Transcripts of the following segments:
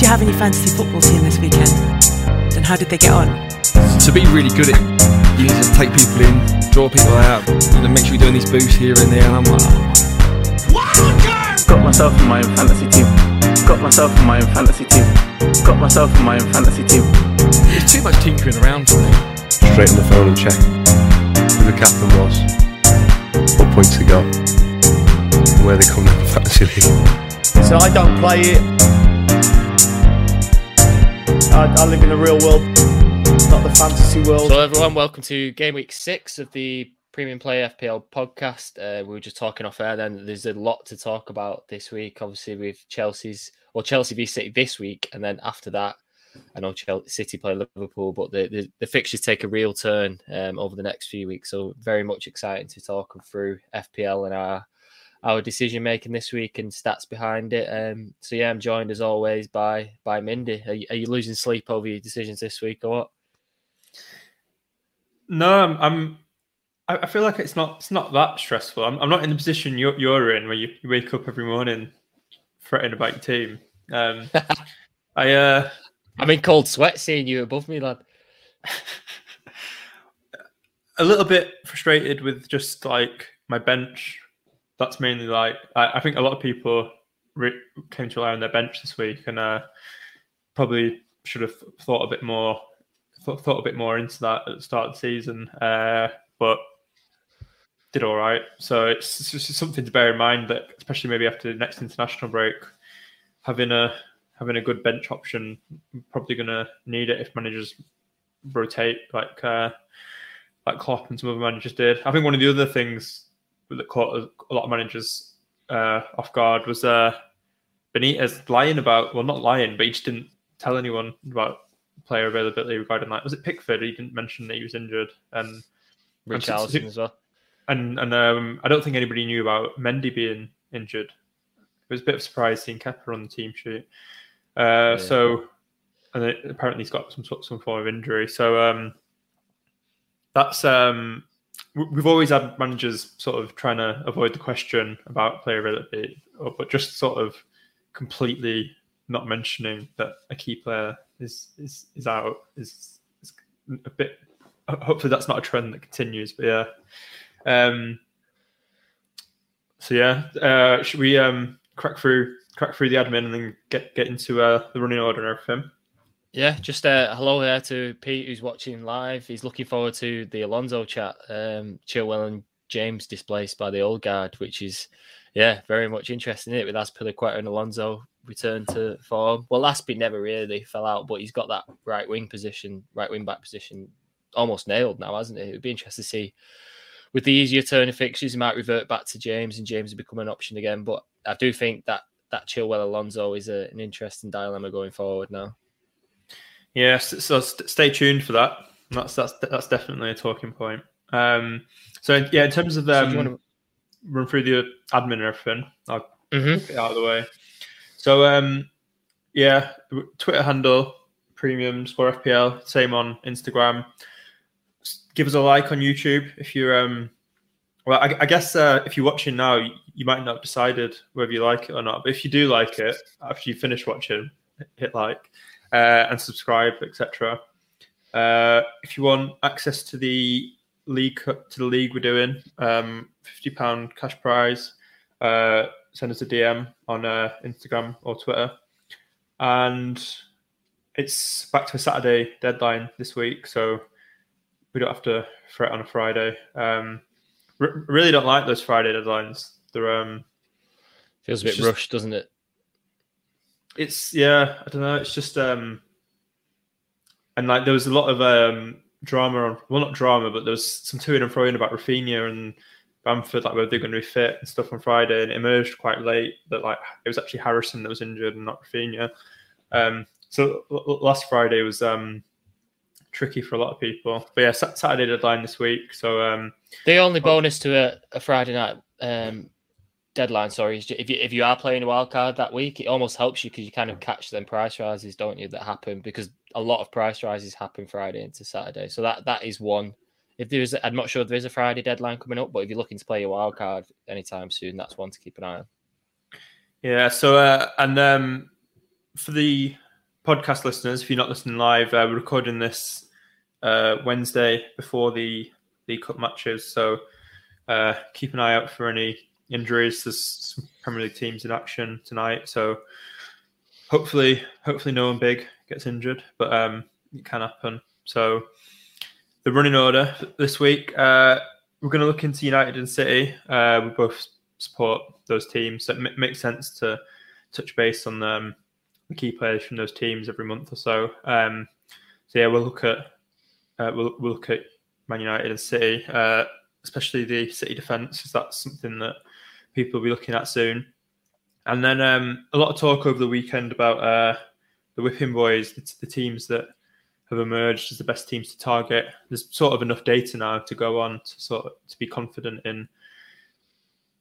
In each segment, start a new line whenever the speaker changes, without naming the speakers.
Did you have any fantasy football team this weekend? And how did they get on?
To be really good at you need to take people in, draw people out, and then make sure you're doing these boosts here and there. And I'm like, oh.
Got myself in my own fantasy team. Got myself in my own fantasy team. Got myself in my own fantasy team.
there's too much tinkering around for me.
straight on the phone and check who the captain was, what points he got, and where they come in the fantasy league.
So I don't play it. I, I live in the real world, not the fantasy world.
So, everyone, welcome to game week six of the Premium Play FPL podcast. Uh, we were just talking off air then. There's a lot to talk about this week, obviously, with Chelsea's or Chelsea v City this week. And then after that, I know Chelsea City play Liverpool, but the, the, the fixtures take a real turn um, over the next few weeks. So, very much exciting to talk through FPL and our our decision making this week and stats behind it. Um, so yeah, I'm joined as always by by Mindy. Are you, are you losing sleep over your decisions this week or what?
No, I'm. I'm I feel like it's not. It's not that stressful. I'm, I'm not in the position you're, you're in, where you, you wake up every morning fretting about your team. Um, I uh,
I'm in cold sweat seeing you above me, lad.
a little bit frustrated with just like my bench. That's mainly like I, I think a lot of people re- came to rely on their bench this week, and uh, probably should have thought a bit more, thought, thought a bit more into that at the start of the season. Uh, but did all right. So it's, it's just something to bear in mind that, especially maybe after the next international break, having a having a good bench option, probably going to need it if managers rotate like uh, like Klopp and some other managers did. I think one of the other things that caught a lot of managers uh, off guard was uh, Benitez lying about well, not lying, but he just didn't tell anyone about player availability regarding that. Was it Pickford? He didn't mention that he was injured, and
Rich
And so-
Alisson as well.
and and um, I don't think anybody knew about Mendy being injured. It was a bit of a surprise seeing Kepa on the team sheet. Uh, So, and it, apparently he's got some some form of injury. So um, that's um, we've always had managers sort of trying to avoid the question about player availability, but just sort of completely not mentioning that a key player is is is out is, is a bit. Hopefully, that's not a trend that continues. But yeah. Um, so yeah, uh, should we um, crack through crack through the admin and then get get into uh, the running order and everything?
Yeah, just uh, hello there to Pete who's watching live. He's looking forward to the Alonso chat. Um, Chilwell and James displaced by the old guard, which is yeah very much interesting. It with Azpilicueta and Alonso return to form. Well, Aspi never really fell out, but he's got that right wing position, right wing back position, almost nailed now, hasn't it? It would be interesting to see. With the easier turn of fixtures, he might revert back to James, and James will become an option again. But I do think that that Chilwell Alonso is a, an interesting dilemma going forward now.
Yes, so st- stay tuned for that. That's that's that's definitely a talking point. Um, so yeah, in terms of um,
you wanna-
run through the admin and everything, I'll
Mhm.
get out of the way. So um, yeah, Twitter handle premium score FPL, same on Instagram. Give us a like on YouTube if you're um. Well, I, I guess uh, if you're watching now, you, you might not have decided whether you like it or not. But if you do like it after you finish watching, hit like uh, and subscribe, etc. Uh, if you want access to the league to the league we're doing, um, fifty pound cash prize. Uh, send us a DM on uh, Instagram or Twitter, and it's back to a Saturday deadline this week, so we don't have to fret on a Friday. Um, r- really don't like those Friday deadlines. They're um,
Feels a bit
just-
rushed, doesn't it?
It's yeah, I don't know. It's just um, and like there was a lot of um drama on well, not drama, but there was some to and fro in about Raphinha and Bamford, like whether they're going to be fit and stuff on Friday, and it emerged quite late that like it was actually Harrison that was injured and not Raphinha. Um, so l- last Friday was um tricky for a lot of people, but yeah, Saturday deadline this week. So um,
The only bonus to a, a Friday night um, deadline, sorry, if you if you are playing a wild card that week, it almost helps you because you kind of catch them price rises, don't you? That happen because a lot of price rises happen Friday into Saturday. So that that is one. If there's, I'm not sure there is a Friday deadline coming up, but if you're looking to play a wild card anytime soon, that's one to keep an eye on.
Yeah. So uh, and um, for the podcast listeners, if you're not listening live, uh, we're recording this uh, Wednesday before the the Cup matches. So uh, keep an eye out for any injuries. There's Premier League teams in action tonight. So hopefully, hopefully no one big gets injured, but um, it can happen. So the running order this week, uh, we're going to look into United and City. Uh, we both support those teams, so it m- makes sense to touch base on um, the key players from those teams every month or so. Um, so yeah, we'll look at uh, we'll, we'll look at Man United and City, uh, especially the City defence, because that's something that people will be looking at soon. And then um, a lot of talk over the weekend about uh, the Whipping Boys, the, the teams that have emerged as the best teams to target. There's sort of enough data now to go on to sort of to be confident in,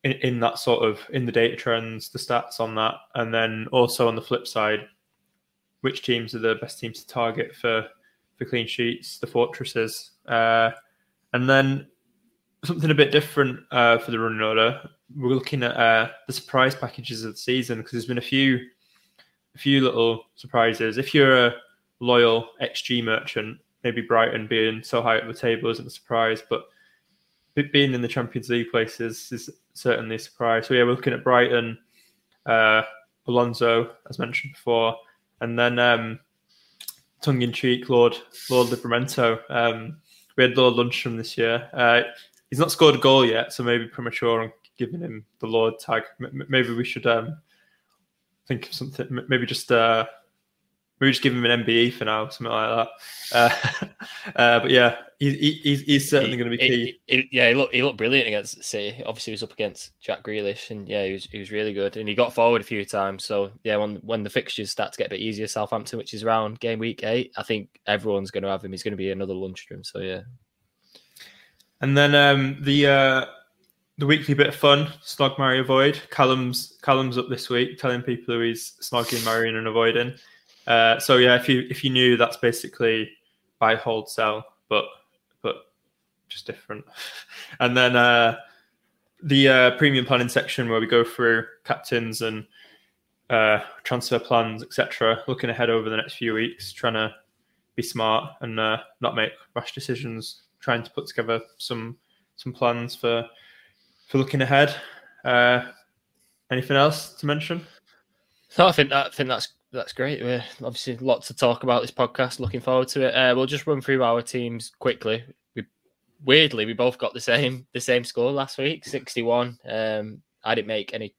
in in that sort of in the data trends, the stats on that, and then also on the flip side, which teams are the best teams to target for for clean sheets, the fortresses, uh, and then something a bit different uh, for the running order. We're looking at uh, the surprise packages of the season because there's been a few a few little surprises. If you're a loyal XG merchant. Maybe Brighton being so high up the table isn't a surprise, but being in the Champions League places is certainly a surprise. So yeah, we're looking at Brighton, uh, Alonso, as mentioned before, and then um, tongue in cheek, Lord Lord Livramento. Um, we had Lord Lundstram this year. Uh, he's not scored a goal yet, so maybe premature on giving him the Lord tag. M- maybe we should um, think of something. Maybe just uh, maybe just give him an MBE for now, something like that. Uh, uh, but yeah, he, he, he's, he's certainly going to be key.
He, yeah, he looked he looked brilliant against City. Obviously, he was up against Jack Grealish, and yeah, he was he was really good, and he got forward a few times. So yeah, when when the fixtures start to get a bit easier, Southampton, which is around game week eight, I think everyone's going to have him. He's going to be another Lundstram. So yeah.
And then um, the uh, the weekly bit of fun, snog, marry, avoid. Callum's Callum's up this week, telling people who he's snogging, marrying, and avoiding. Uh, so yeah, if you if you knew, that's basically buy, hold, sell, but but just different. and then uh, the uh, premium planning section where we go through captains and uh, transfer plans, etc. Looking ahead over the next few weeks, trying to be smart and uh, not make rash decisions. Trying to put together some some plans for for looking ahead. Uh, anything else to mention?
No, I think that, I think that's that's great. We're obviously lots to talk about this podcast. Looking forward to it. Uh, we'll just run through our teams quickly. We weirdly we both got the same the same score last week, sixty one. Um, I didn't make any.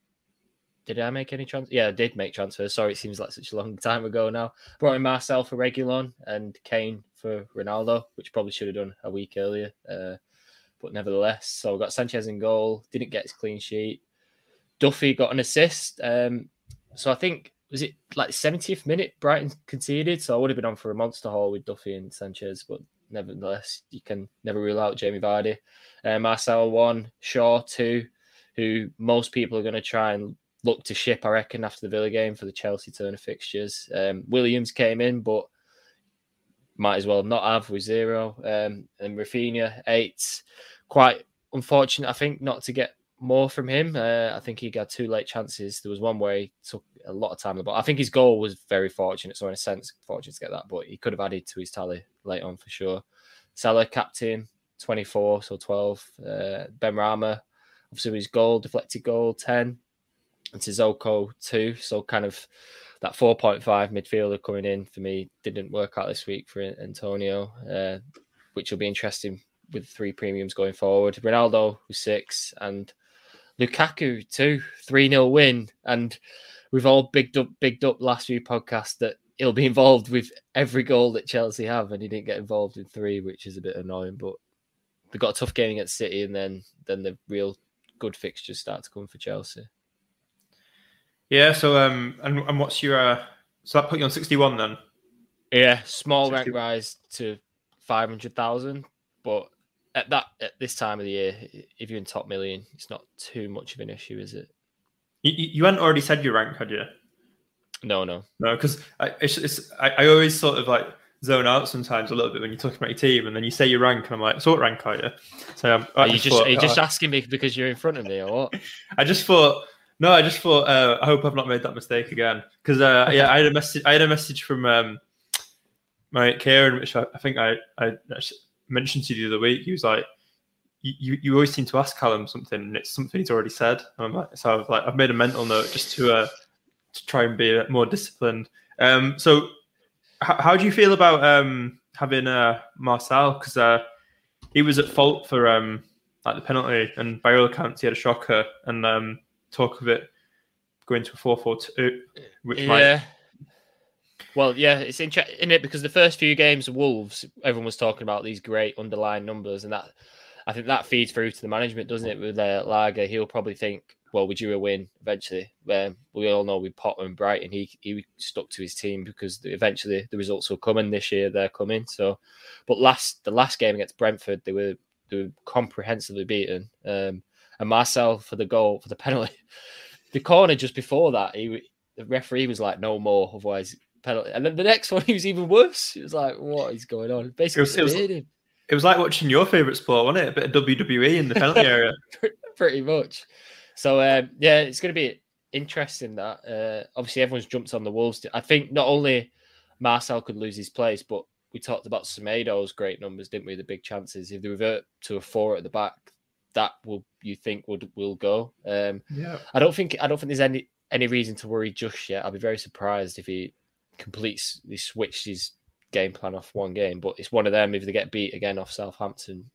Did I make any transfers? Yeah, I did make transfers. Sorry, it seems like such a long time ago now. Brought in Marçal for Reguilon and Kane for Ronaldo, which probably should have done a week earlier. Uh, but nevertheless, so got Sanchez in goal. Didn't get his clean sheet. Duffy got an assist. Um, so I think was it like 70th minute Brighton conceded, so I would have been on for a monster haul with Duffy and Sanchez, but nevertheless, you can never rule out Jamie Vardy. Uh, Marçal one, Shaw two, who most people are going to try and look to ship, I reckon, after the Villa game for the Chelsea turn of fixtures. Um, Williams came in, but might as well not have with zero. Um, and Raphinha eight, quite unfortunate, I think, not to get more from him. Uh, I think he got two late chances. There was one where he took a lot of time, but I think his goal was very fortunate. So in a sense, fortunate to get that, but he could have added to his tally late on for sure. Salah captain, 24, so 12. Uh, Benrahma, obviously his goal, deflected goal, 10. And Sissoko, 2. So kind of that 4.5 midfielder coming in for me didn't work out this week for Antonio, uh, which will be interesting with three premiums going forward. Ronaldo was six, and Lukaku too, 3 0 win. And we've all bigged up, bigged up last few podcasts that he'll be involved with every goal that Chelsea have, and he didn't get involved in three, which is a bit annoying. But they've got a tough game against City, and then then the real good fixtures start to come for Chelsea.
Yeah. So um, and, and what's your uh, so that put you on sixty one then?
Yeah, small 60. rank rise to five hundred thousand, but at that at this time of the year, if you're in top million, it's not too much of an issue, is it?
You, you hadn't already said your rank, had you?
No, no,
no. Because I, it's, it's I, I, always sort of like zone out sometimes a little bit when you're talking about your team, and then you say your rank, and I'm like, "So what rank are you?" So I'm,
are you just thought, are you just oh. asking me because you're in front of me, or what?
I just thought No, I just thought. Uh, I hope I've not made that mistake again. Because uh, yeah, I had a message. I had a message from um, my Kieran, which I, I think I, I mentioned to you the other week. He was like, "You you always seem to ask Callum something, and it's something he's already said." Like, so I was like, I've made a mental note just to uh, to try and be more disciplined. Um, so, h- how do you feel about um having uh Marçal? Because uh, he was at fault for um like the penalty, and by all accounts, he had a shocker. And um, talk of it going to a four-four-two, which might
yeah. Well, yeah, it's interesting in it because the first few games of Wolves, everyone was talking about these great underlying numbers, and that I think that feeds through to the management, doesn't it? With uh, Lage, he'll probably think, well, we drew a win eventually. Um, we all know with Potter and Brighton, he he stuck to his team because eventually the results will come, and this year they're coming. So, but last the last game against Brentford, they were they were comprehensively beaten. Um, and Marçal for the goal for the penalty, the corner just before that, he the referee was like, no more, otherwise penalty. And then the next one, he was even worse. It was like, what is going on? Basically,
It was- it was- It was like watching your favorite sport, wasn't it? A bit of WWE in the penalty area.
pretty much. So um, yeah, it's going to be interesting. That uh, obviously everyone's jumped on the Wolves. I think not only Marçal could lose his place, but we talked about Semedo's great numbers, didn't we? The big chances. If they revert to a four at the back, that will you think would will go. Um,
Yeah.
I don't think I don't think there's any any reason to worry just yet. I'll be very surprised if he completes he switched his game plan off one game. But it's one of them. If they get beat again off Southampton,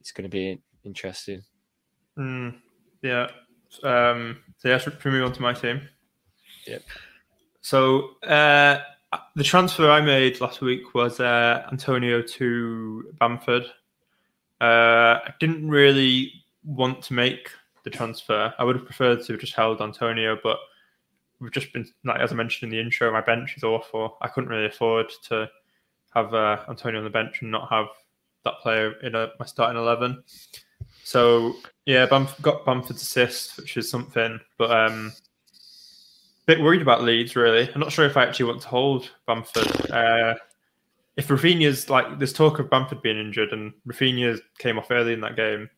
it's going to be interesting.
Mm, yeah. Um, so yeah, should we move on to my team?
Yep.
So uh, the transfer I made last week was uh, Antonio to Bamford. Uh, I didn't really want to make the transfer. I would have preferred to have just held Antonio, but we've just been like as I mentioned in the intro, my bench is awful. I couldn't really afford to have uh, Antonio on the bench and not have that player in a, my starting eleven. So yeah, Bamf- got Bamford's assist, which is something, but um, bit worried about Leeds. Really, I'm not sure if I actually want to hold Bamford. Uh, if Raphinha's like, there's talk of Bamford being injured, and Raphinha came off early in that game.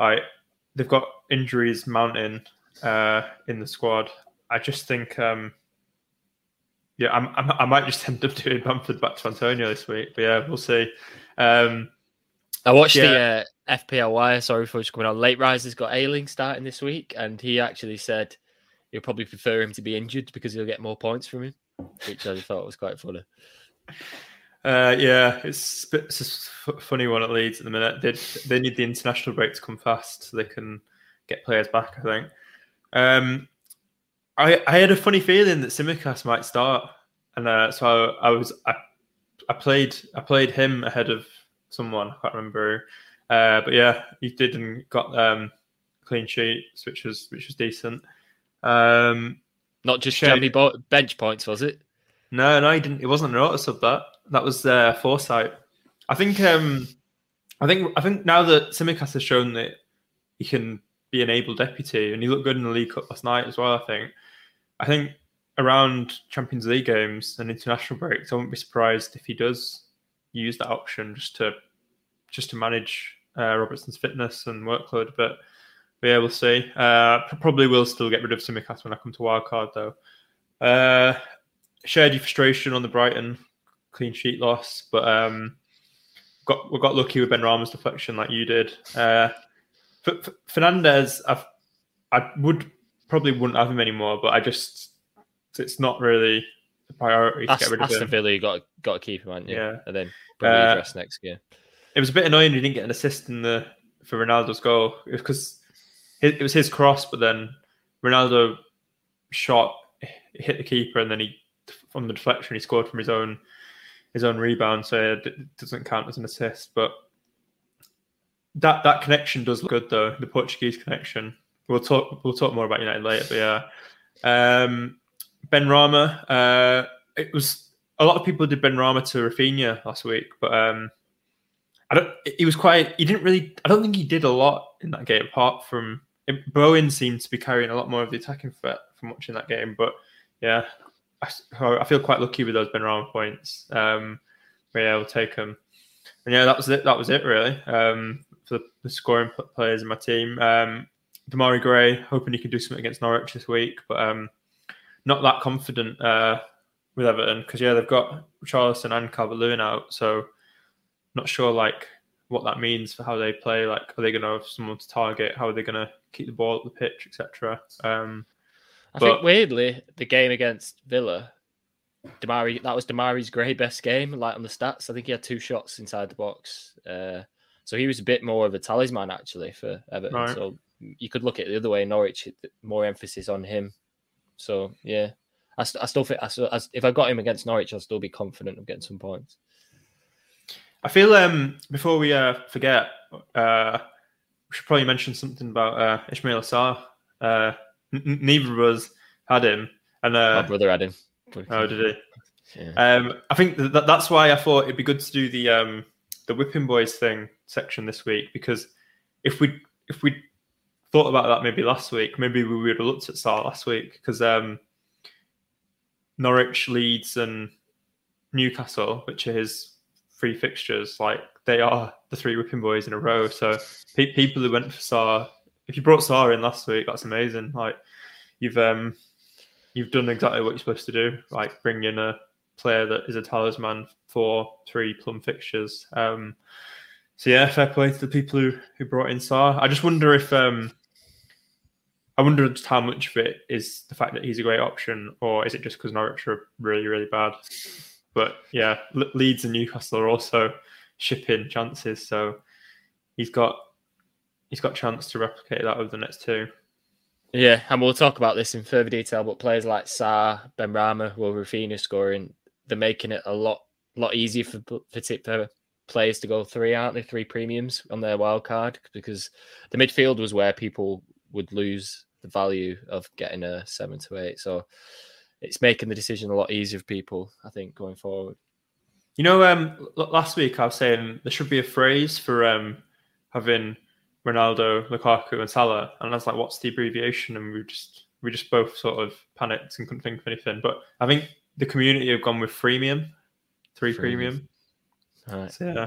I they've got injuries mounting uh, in the squad. I just think, um, yeah, I'm, I'm, I might just end up doing Bamford back to Antonio this week. But yeah, we'll see. Um,
I watched
Yeah.
the uh, FPL wire. Sorry for just coming on. Late Riser's got Ayling starting this week, and he actually said he'll probably prefer him to be injured because he'll get more points from him, which I thought was quite funny.
Uh, yeah, it's, a it's a funny one at Leeds at the minute. They they need the international break to come fast so they can get players back. I think. Um, I I had a funny feeling that Tsimikas might start, and uh, so I, I was I, I played I played him ahead of someone I can't remember. who. Uh, but yeah, he did and got um clean sheets, which was which was decent. Um,
Not just
Shane-
jammy bo- bench points, was it?
No, no, he didn't. It wasn't a notice of that. That was uh, foresight. I think. Um, I think. I think now that Tsimikas has shown that he can be an able deputy, and he looked good in the League Cup last night as well. I think. I think around Champions League games and international breaks, I wouldn't be surprised if he does use that option just to just to manage uh, Robertson's fitness and workload. But, but yeah, we'll see. Uh, probably will still get rid of Tsimikas when I come to wildcard though. Uh, shared your frustration on the Brighton clean sheet loss, but um, got we got lucky with Benrahma's deflection like you did. Uh, F- F- Fernandez, I've, I would probably wouldn't have him anymore, but I just it's not really a priority to get rid of
Aston
him.
Villa, you got got to keep him, haven't you?
Yeah.
and then probably
Uh,
address next year.
It was a bit annoying he didn't get an assist in the for Ronaldo's goal because it, it was his cross, but then Ronaldo shot hit the keeper, and then he from the deflection he scored from his own his own rebound, so it doesn't count as an assist. But that that connection does look good though, the Portuguese connection. We'll talk we'll talk more about United later, but yeah. Um, ben Rama, uh, it was a lot of people did Benrahma to Raphinha last week, but um, I don't. He was quite. He didn't really. I don't think he did a lot in that game apart from it, Bowen seemed to be carrying a lot more of the attacking threat from watching that game. But yeah, I, feel quite lucky with those Benrahma points. Um, but yeah, we'll take them. And yeah, that was it. That was it really um, for the scoring players in my team. Um, Demarai Gray, hoping he can do something against Norwich this week, but um, not that confident uh, with Everton because yeah, they've got Richarlison and Calvert-Lewin out, so not sure like what that means for how they play. Like, are they going to have someone to target? How are they going to keep the ball at the pitch, etc. Um,
I
but-
think weirdly, the game against Villa, Demarai that was Demarai's Gray best game, like on the stats. I think he had two shots inside the box. Uh, so he was a bit more of a talisman actually for Everton.
Right.
So you could look at it the other way. Norwich more emphasis on him. So yeah, I, st- I still think I still, as, if I got him against Norwich, I'll still be confident of getting some points.
I feel um, before we uh, forget, uh, we should probably mention something about uh, Ismaïla Sarr. N- neither of us had him, and
My
uh,
brother had him.
oh, did he?
Yeah.
Um, I think that that's why I thought it'd be good to do the um, the whipping boys thing section this week because if we if we thought about that maybe last week, maybe we would have looked at Sarr last week because um, Norwich, Leeds, and Newcastle, which are his three fixtures, like they are the three whipping boys in a row. So pe- people who went for Sarr, if you brought Sarr in last week, that's amazing. Like you've um, you've done exactly what you're supposed to do, like bring in a player that is a talisman for three plum fixtures. Um, so yeah, fair play to the people who, who brought in Sarr. I just wonder if um, I wonder just how much of it is the fact that he's a great option, or is it just because Norwich are really really bad? But yeah, Le- Leeds and Newcastle are also shipping chances, so he's got he's got a chance to replicate that over the next two.
Yeah, and we'll talk about this in further detail. But players like Sarr, Ben Rama, Will Raphinha scoring, they're making it a lot lot easier for for players to go three, aren't they? Three premiums on their wild card because the midfield was where people would lose the value of getting a seven to eight. So it's making the decision a lot easier for people, I think, going forward.
You know, um, last week I was saying there should be a phrase for um, having Ronaldo, Lukaku, and Salah, and I was like, "What's the abbreviation?" And we just we just both sort of panicked and couldn't think of anything. But I think the community have gone with freemium, three
Freemium.
premium.
All right.
So, yeah.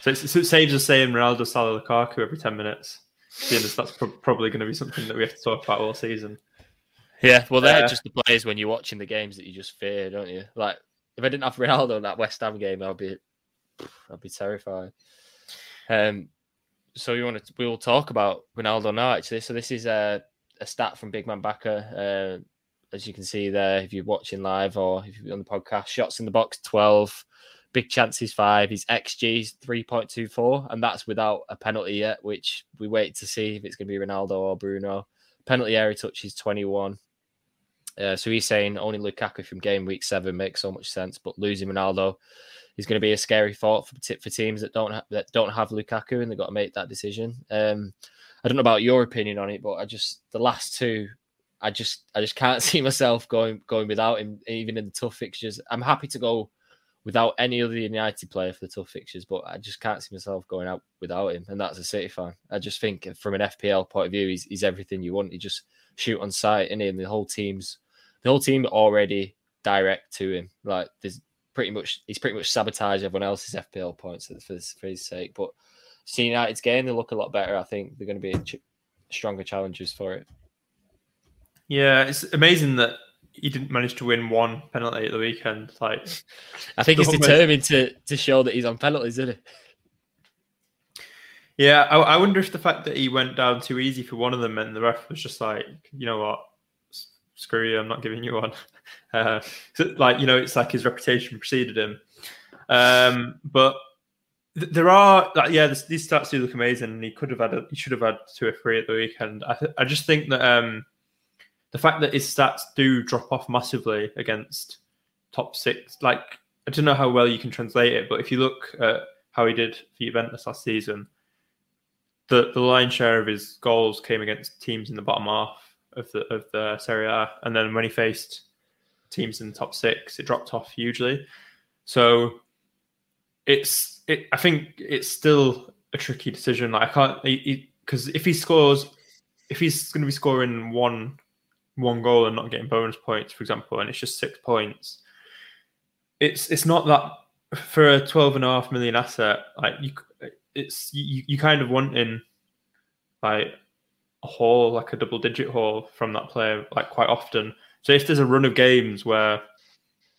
So, it's, so it saves us saying Ronaldo, Salah, Lukaku every ten minutes. Seeing as that's pro- probably going to be something that we have to talk about all season.
Yeah, well, they're
Uh,
just the players when you're watching the games that you just fear, don't you? Like, if I didn't have Ronaldo in that West Ham game, I'd be, I'd be terrified. Um, so we want to, we will talk about Ronaldo now. Actually, so this is a, a stat from Big Man Bakar. Uh, as you can see there, if you're watching live or if you're on the podcast, shots in the box twelve, big chances five. His XG is three point two four, and that's without a penalty yet, which we wait to see if it's going to be Ronaldo or Bruno. Penalty area touch is twenty one. Uh, so he's saying only Lukaku from game week seven makes so much sense, but losing Ronaldo is going to be a scary thought for, for teams that don't ha- that don't have Lukaku and they've got to make that decision. Um, I don't know about your opinion on it, but I just the last two, I just I just can't see myself going going without him, even in the tough fixtures. I'm happy to go without any other United player for the tough fixtures, but I just can't see myself going out without him, and that's a City fan. I just think from an FPL point of view, he's, he's everything you want. He just shoot on sight, and the whole team's the whole team already direct to him. Like there's pretty much he's pretty much sabotaged everyone else's FPL points for his, for his sake. But see United's game, they look a lot better. I think they're going to be ch- stronger challengers for it.
Yeah, it's amazing that he didn't manage to win one penalty at the weekend. Like,
I think he's determined to to show that he's on penalties, isn't he?
yeah, I, I wonder if the fact that he went down too easy for one of them and the ref was just like, you know what, screw you, I'm not giving you one. Uh, so, like, you know, it's like his reputation preceded him. Um, but th- there are, like, yeah, this, these stats do look amazing, and he could have had, a, he should have had two or three at the weekend. I, th- I just think that um, the fact that his stats do drop off massively against top six, like, I don't know how well you can translate it, but if you look at how he did for Juventus last season, the the lion's share of his goals came against teams in the bottom half of the of the Serie A, and then when he faced teams in the top six, it dropped off hugely. So it's it. I think it's still a tricky decision. Like I can't because if he scores, if he's going to be scoring one one goal and not getting bonus points, for example, and it's just six points, it's it's not that for a twelve and a half million asset. Like you, it's you, you kind of want in like haul, like a double digit haul from that player, like quite often. So if there's a run of games where,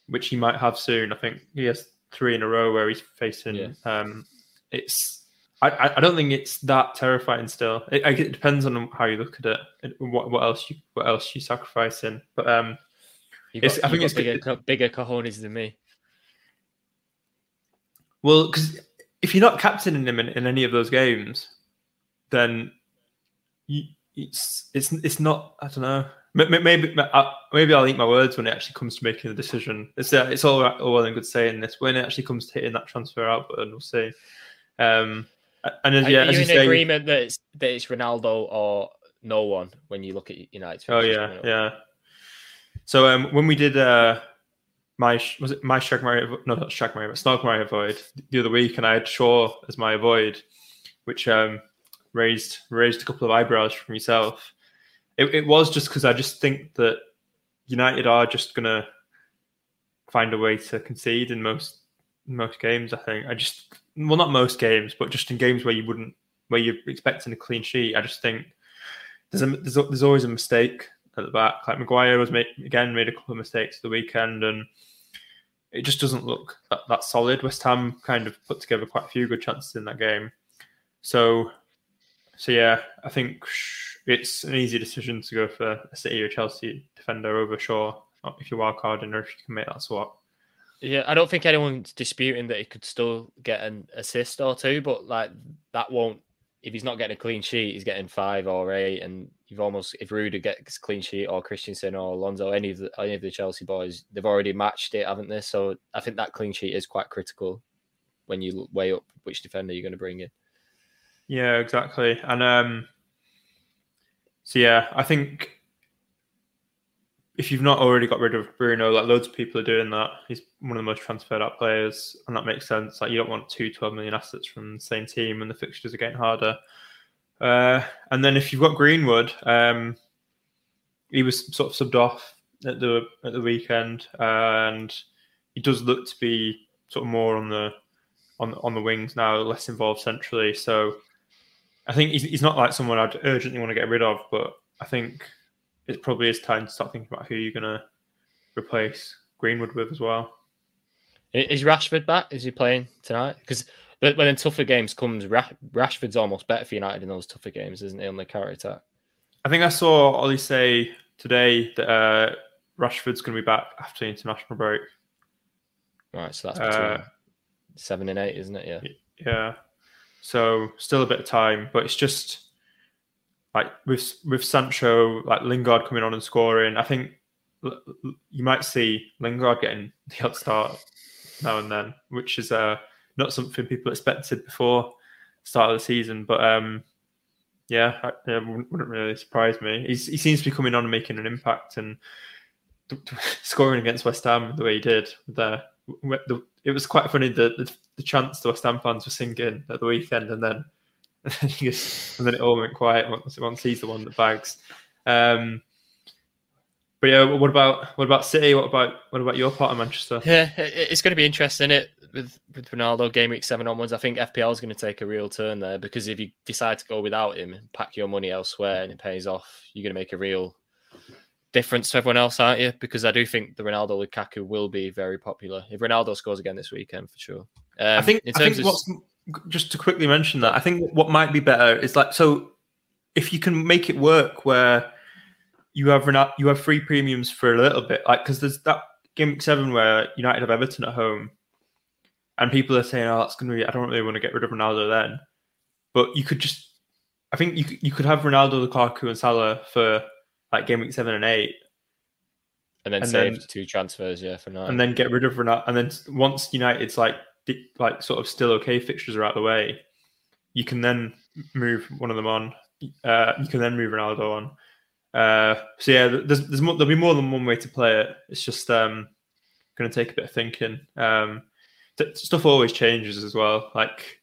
which he might have soon, I think he has three in a row where he's facing.
Yeah.
Um, it's I- I, don't think it's that terrifying. Still, it, it depends on how you look at it. What what else you what else you sacrificing? But um,
got,
I think it's-
bigger, co- bigger cojones than me.
well, because if you're not captaining him in, in any of those games, then it's it's it's not. I don't know. Maybe I- maybe I'll eat my words when it actually comes to making the decision. It's uh, it's all right, all well and good saying this. When it actually comes to hitting that transfer out button, we'll see. Um, and as,
Are,
yeah,
are
as
you in
say,
agreement that it's, that it's Ronaldo or no one when you look at United?
Oh yeah, yeah. So um, when we did uh, my was it my Shag Mario no not Shag Mario but Snog Mario avoid the other week, and I had Shaw as my avoid, which um, raised raised a couple of eyebrows from yourself. It, it was just because I just think that United are just gonna find a way to concede in most most games. I think I just well not most games, but just in games where you wouldn't where you're expecting a clean sheet. I just think there's a, there's, a- there's always a mistake at the back. Like Maguire was made, again made a couple of mistakes the weekend, and it just doesn't look that, that solid. West Ham kind of put together quite a few good chances in that game, so so yeah, I think it's an easy decision to go for a City or Chelsea defender over Shaw if you're wild carding or if you can make that swap.
Yeah, I don't think anyone's disputing that he could still get an assist or two, but like that won't. If he's not getting a clean sheet, he's getting five or eight, and you've almost if Ruda gets clean sheet or Christensen or Alonso, any of the any of the Chelsea boys, they've already matched it, haven't they? So I think that clean sheet is quite critical when you weigh up which defender you're going to bring in.
Yeah, exactly. And um so yeah, I think if you've not already got rid of Bruno, like loads of people are doing that. He's one of the most transferred out players, and that makes sense. Like you don't want two 12 million assets from the same team, and the fixtures are getting harder. Uh, and then if you've got Greenwood, um, he was sort of subbed off at the at the weekend, and he does look to be sort of more on the on on the wings now, less involved centrally. So I think he's, he's not like someone I'd urgently want to get rid of, but I think it probably is time to start thinking about who you're going to replace Greenwood with as well.
Is Rashford back? Is he playing tonight? Because when in tougher games comes, Rashford's almost better for United in those tougher games, isn't he? On the counter attack.
I think I saw Ollie say today that uh, Rashford's going to be back after the international break.
Right, so that's between
Uh,
seven and eight, isn't it? Yeah.
Yeah. So still a bit of time, but it's just like with with Sancho, like Lingard coming on and scoring. I think you might see Lingard getting the odd start now and then, which is uh, not something people expected before start of the season. But um, yeah, I, yeah, wouldn't, really surprise me. He's, he seems to be coming on and making an impact and scoring against West Ham the way he did. The, the it was quite funny the, the the chants the West Ham fans were singing at the weekend, and then he just, and then it all went quiet once once he's the one that bags. Um, but yeah, what about what about City? What about what about your part of Manchester?
Yeah, it's going to be interesting it with with Ronaldo game week seven onwards. I think FPL is going to take a real turn there because if you decide to go without him, pack your money elsewhere, and it pays off, you're going to make a real difference to everyone else, aren't you? Because I do think the Ronaldo Lukaku will be very popular if Ronaldo scores again this weekend for sure. Um,
I think
in
I think
of
what's just to quickly mention that I think what might be better is like so if you can make it work where you have Ronaldo, you have free premiums for a little bit, like because there's that game seven where United have Everton at home, and people are saying, "Oh, that's going to be." I don't really want to get rid of Ronaldo then, but you could just, I think you could, you could have Ronaldo, Lukaku, and Salah for like game week seven and eight,
and then
and
save
then-
two transfers, yeah, for now.
and then get rid of Ronaldo. And then once United's like like sort of still okay fixtures are out of the way, you can then move one of them on. Uh, you can then move Ronaldo on. Uh, so yeah, there's, there's more, there'll be more than one way to play it. It's just um, going to take a bit of thinking. Um, th- stuff always changes as well. Like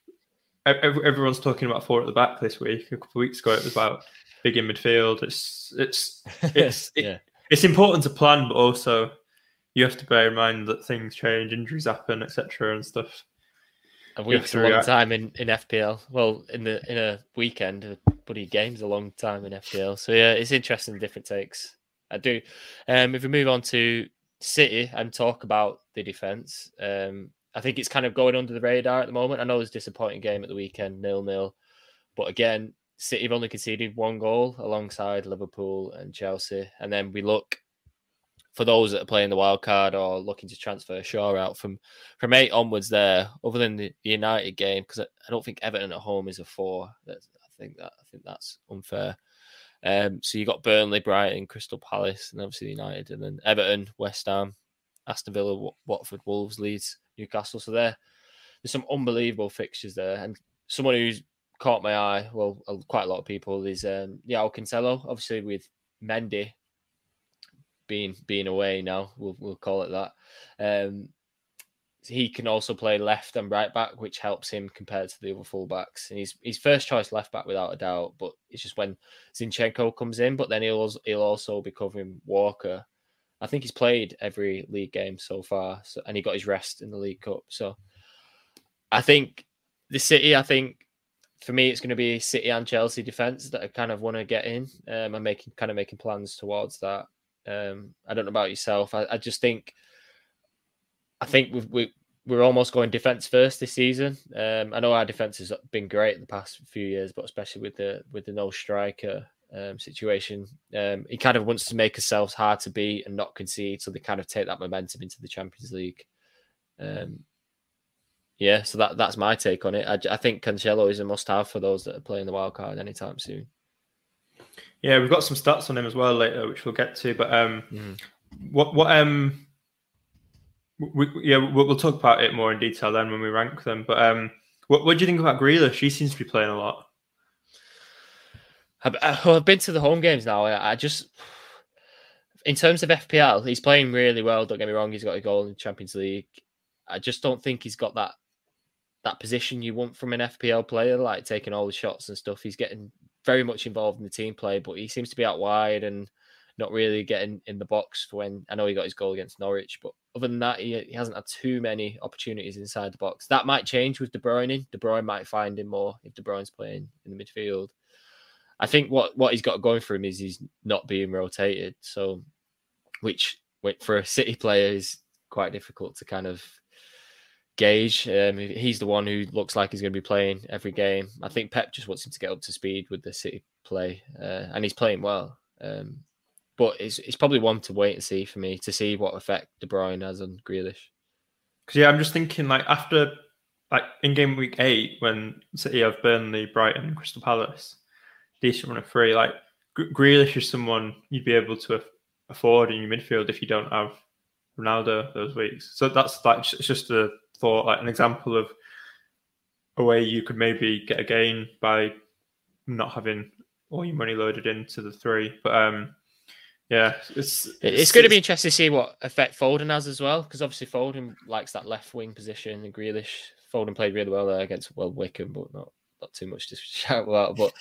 ev- ev- everyone's talking about four at the back this week. A couple of weeks ago, it was about big in midfield. It's it's it's it-
yeah.
it's important to plan, but also you have to bear in mind that things change, injuries happen, etc., and stuff.
A week's a long time in, in FPL. Well, in the in a weekend, a bloody game's a long time in FPL. So yeah, it's interesting, different takes. I do. Um, if we move on to City and talk about the defense, um, I think it's kind of going under the radar at the moment. I know it was a disappointing game at the weekend, nil nil, but again, City have only conceded one goal alongside Liverpool and Chelsea, and then we look for those that are playing the wild card or looking to transfer Shaw out from from eight onwards. There, other than the, United game, because I, I don't think Everton at home is a four. That's, I think that I think that's unfair. Um, so you got Burnley, Brighton, Crystal Palace, and obviously United, and then Everton, West Ham, Aston Villa, Watford, Wolves, Leeds, Newcastle. So there, there's some unbelievable fixtures there, and someone who's caught my eye, well, quite a lot of people is um, João Cancelo. Obviously with Mendy being being away now, we'll we'll call it that. Um, he can also play left and right back, which helps him compared to the other fullbacks. And he's he's first choice left back without a doubt. But it's just when Zinchenko comes in, but then he'll also, he'll also be covering Walker. I think he's played every league game so far, so, and he got his rest in the League Cup. So I think the City, I think for me, it's going to be City and Chelsea defense that I kind of want to get in. Um, I'm making kind of making plans towards that. Um, I don't know about yourself. I, I just think, I think we've, we we're almost going defense first this season. Um, I know our defense has been great the past few years, but especially with the with the no striker um, situation, um, he kind of wants to make ourselves hard to beat and not concede, so they kind of take that momentum into the Champions League. Um, yeah, so that that's my take on it. I, I think Cancelo is a must-have for those that are playing the wild card anytime soon.
Yeah, we've got some stats on him as well later, which we'll get to. But um,
Mhm.
what what um, we, yeah, we'll, we'll talk about it more in detail then when we rank them. But um, what what do you think about Grealish? She seems to be playing a lot.
I've, I've been to the home games now. I, I just, in terms of FPL, he's playing really well. Don't get me wrong; he's got a goal in the Champions League. I just don't think he's got that that position you want from an FPL player, like taking all the shots and stuff. He's getting very much involved in the team play, but he seems to be out wide and not really getting in the box for when I know he got his goal against Norwich, but other than that, he, he hasn't had too many opportunities inside the box. That might change with De Bruyne. in. De Bruyne might find him more if De Bruyne's playing in the midfield. I think what what he's got going for him is he's not being rotated, so which for a City player is quite difficult to kind of gauge. Um, he's the one who looks like he's going to be playing every game. I think Pep just wants him to get up to speed with the City play, uh, and he's playing well. Um, but it's it's probably one to wait and see for me to see what effect De Bruyne has on Grealish.
Because yeah, I'm just thinking like after like in game week eight when City have Burnley, Brighton, and Crystal Palace, decent run of three. Like Gr- Grealish is someone you'd be able to afford in your midfield if you don't have Ronaldo those weeks. So that's like it's just a thought, like an example of a way you could maybe get a gain by not having all your money loaded into the three. But um, yeah, it's
It- It's, going to be interesting to see what effect Foden has as well, because obviously Foden likes that left wing position, and Grealish Foden played really well there against well Wycombe, but not not too much to shout about. But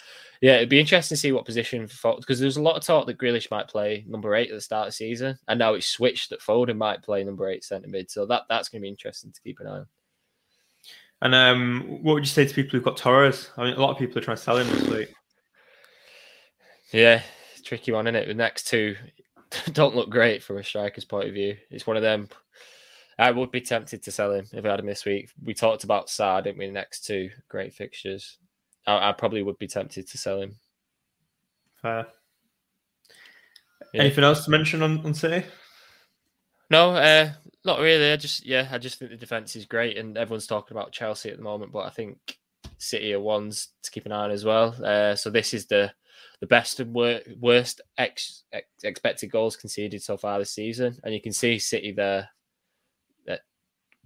yeah, it'd be interesting to see what position for because there's a lot of talk that Grealish might play number eight at the start of the season, and now it's switched that Foden might play number eight centre mid. So that that's going to be interesting to keep an eye on.
And um, what would you say to people who've got Torres? I mean, a lot of people are trying to sell him this week.
Yeah, tricky one, isn't it? The next two don't look great from a striker's point of view. It's one of them. I would be tempted to sell him if I had him this week. We talked about Sarr, didn't we? The next two great fixtures. I, I probably would be tempted to sell him.
Fair.
Yeah.
Anything else to mention on, on City?
No, uh, not really. I just yeah, I just think the defense is great, and everyone's talking about Chelsea at the moment, but I think City are ones to keep an eye on as well. Uh, so this is the the best and wor- worst ex- ex- expected goals conceded so far this season, and you can see City there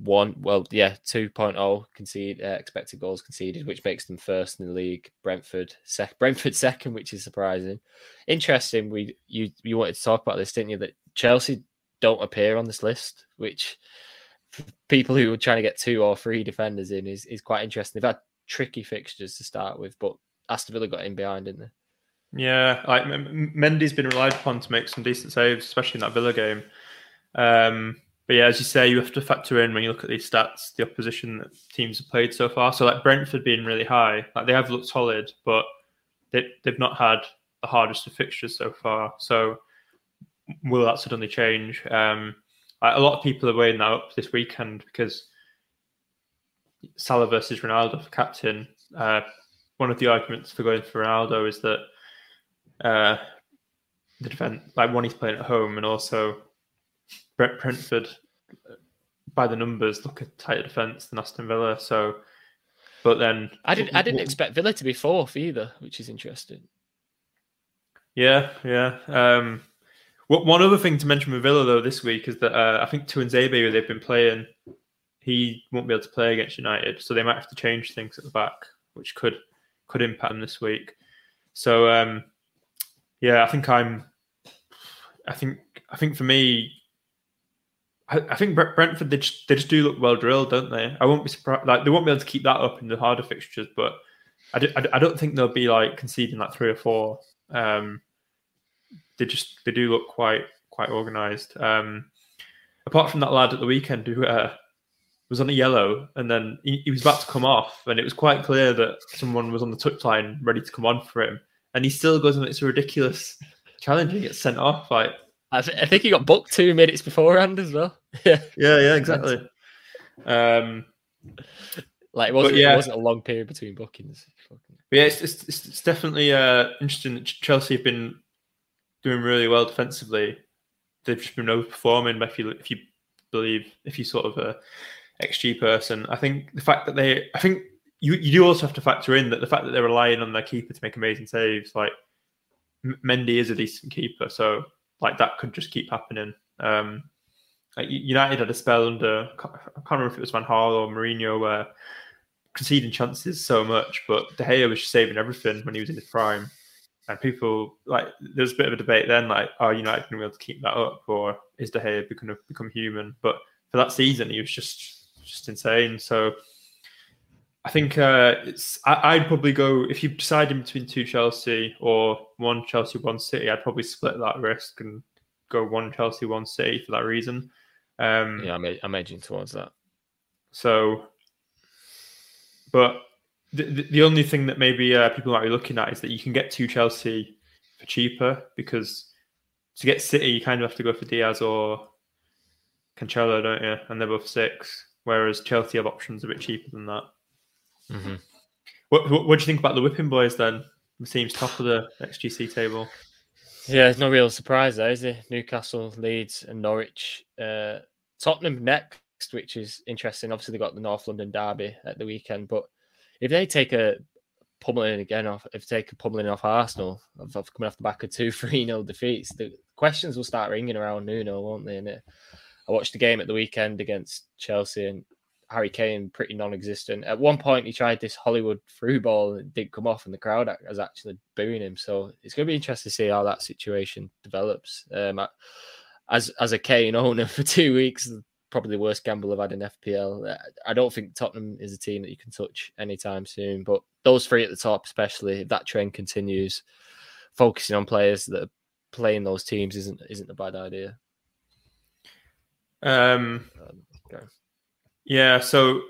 one, well, yeah, 2.0 concede uh, expected goals conceded, which makes them first in the league. Brentford sec- Brentford second, which is surprising. Interesting. We you you wanted to talk about this, didn't you? That Chelsea don't appear on this list, which people who are trying to get two or three defenders in is, is quite interesting. They've had tricky fixtures to start with, but Aston Villa got in behind, didn't they?
Yeah, like Mendy's been relied upon to make some decent saves, especially in that Villa game. Um, but yeah, as you say, you have to factor in when you look at these stats the opposition that teams have played so far. So like Brentford being really high, like they have looked solid, but they they've not had the hardest of fixtures so far. So will that suddenly change? Um, a lot of people are weighing that up this weekend because Salah versus Ronaldo for captain. Uh, one of the arguments for going for Ronaldo is that uh, the defense, like one, he's playing at home, and also Brentford, by the numbers, look a tighter defense than Aston Villa. So, but then
I didn't. I didn't expect Villa to be fourth either, which is interesting.
Yeah, yeah. Um, one other thing to mention with Villa though this week is that uh, I think Tuanzebe, who they've been playing, he won't be able to play against United, so they might have to change things at the back, which could could impact them this week. So um, yeah, I think I'm. I think I think for me, I, think Brentford they just they just do look well drilled, don't they? I won't be surprised. Like they won't be able to keep that up in the harder fixtures, but I, do, I, I don't think they'll be like conceding like three or four. Um, they just they do look quite quite organised. Um, apart from that lad at the weekend who uh, was on a yellow and then he, he, was about to come off, and it was quite clear that someone was on the touchline ready to come on for him, and he still goes and it's a ridiculous challenge and gets sent off. Like
I, th- I think he got booked two minutes beforehand as well.
yeah, yeah, yeah, exactly. Um,
like it wasn't, yeah. it wasn't a long period between bookings.
yeah, it's, it's, it's definitely uh, interesting that Chelsea have been doing really well defensively. They've just been overperforming. If you if you believe if you sort of a XG person, I think the fact that they, I think you you do also have to factor in that the fact that they're relying on their keeper to make amazing saves. Like Mendy is a decent keeper, so like that could just keep happening. Um, United had a spell under I can't remember if it was Van Gaal or Mourinho where conceding chances so much, but De Gea was saving everything when he was in his prime and people like there's a bit of a debate then, like, are United going to be able to keep that up, or is De Gea going to become human? But for that season, he was just just insane. So I think uh, it's I, would probably go if you decide decided between two Chelsea or one Chelsea, one City. I'd probably split that risk and go one Chelsea, one City for that reason. Um,
yeah, I'm, I'm edging towards that.
So, but the, the only thing that maybe uh, people might be looking at is that you can get two Chelsea for cheaper because to get City you kind of have to go for Diaz or Cancelo, don't you? And they're both six, whereas Chelsea have options a bit cheaper than that.
Mm-hmm.
What, what, what do you think about the Whipping Boys then? The team's top of the XGC table.
Yeah, it's no real surprise there, is it? Newcastle, Leeds, and Norwich. Uh, Tottenham next, which is interesting. Obviously, they got the North London derby at the weekend, but if they take a pummeling again off, if they take a pummeling off Arsenal, of, of coming off the back of two 3 0 defeats, the questions will start ringing around Nuno, won't they? And I watched the game at the weekend against Chelsea and Harry Kane pretty non-existent. At one point, he tried this Hollywood through ball and it didn't come off, and the crowd was actually booing him. So it's going to be interesting to see how that situation develops. Um, as as a Kane owner for two weeks, probably the worst gamble I've had in FPL. Uh, I don't think Tottenham is a team that you can touch anytime soon, but those three at the top, especially if that trend continues, focusing on players that are playing those teams isn't isn't a bad idea.
Um, okay. Yeah. So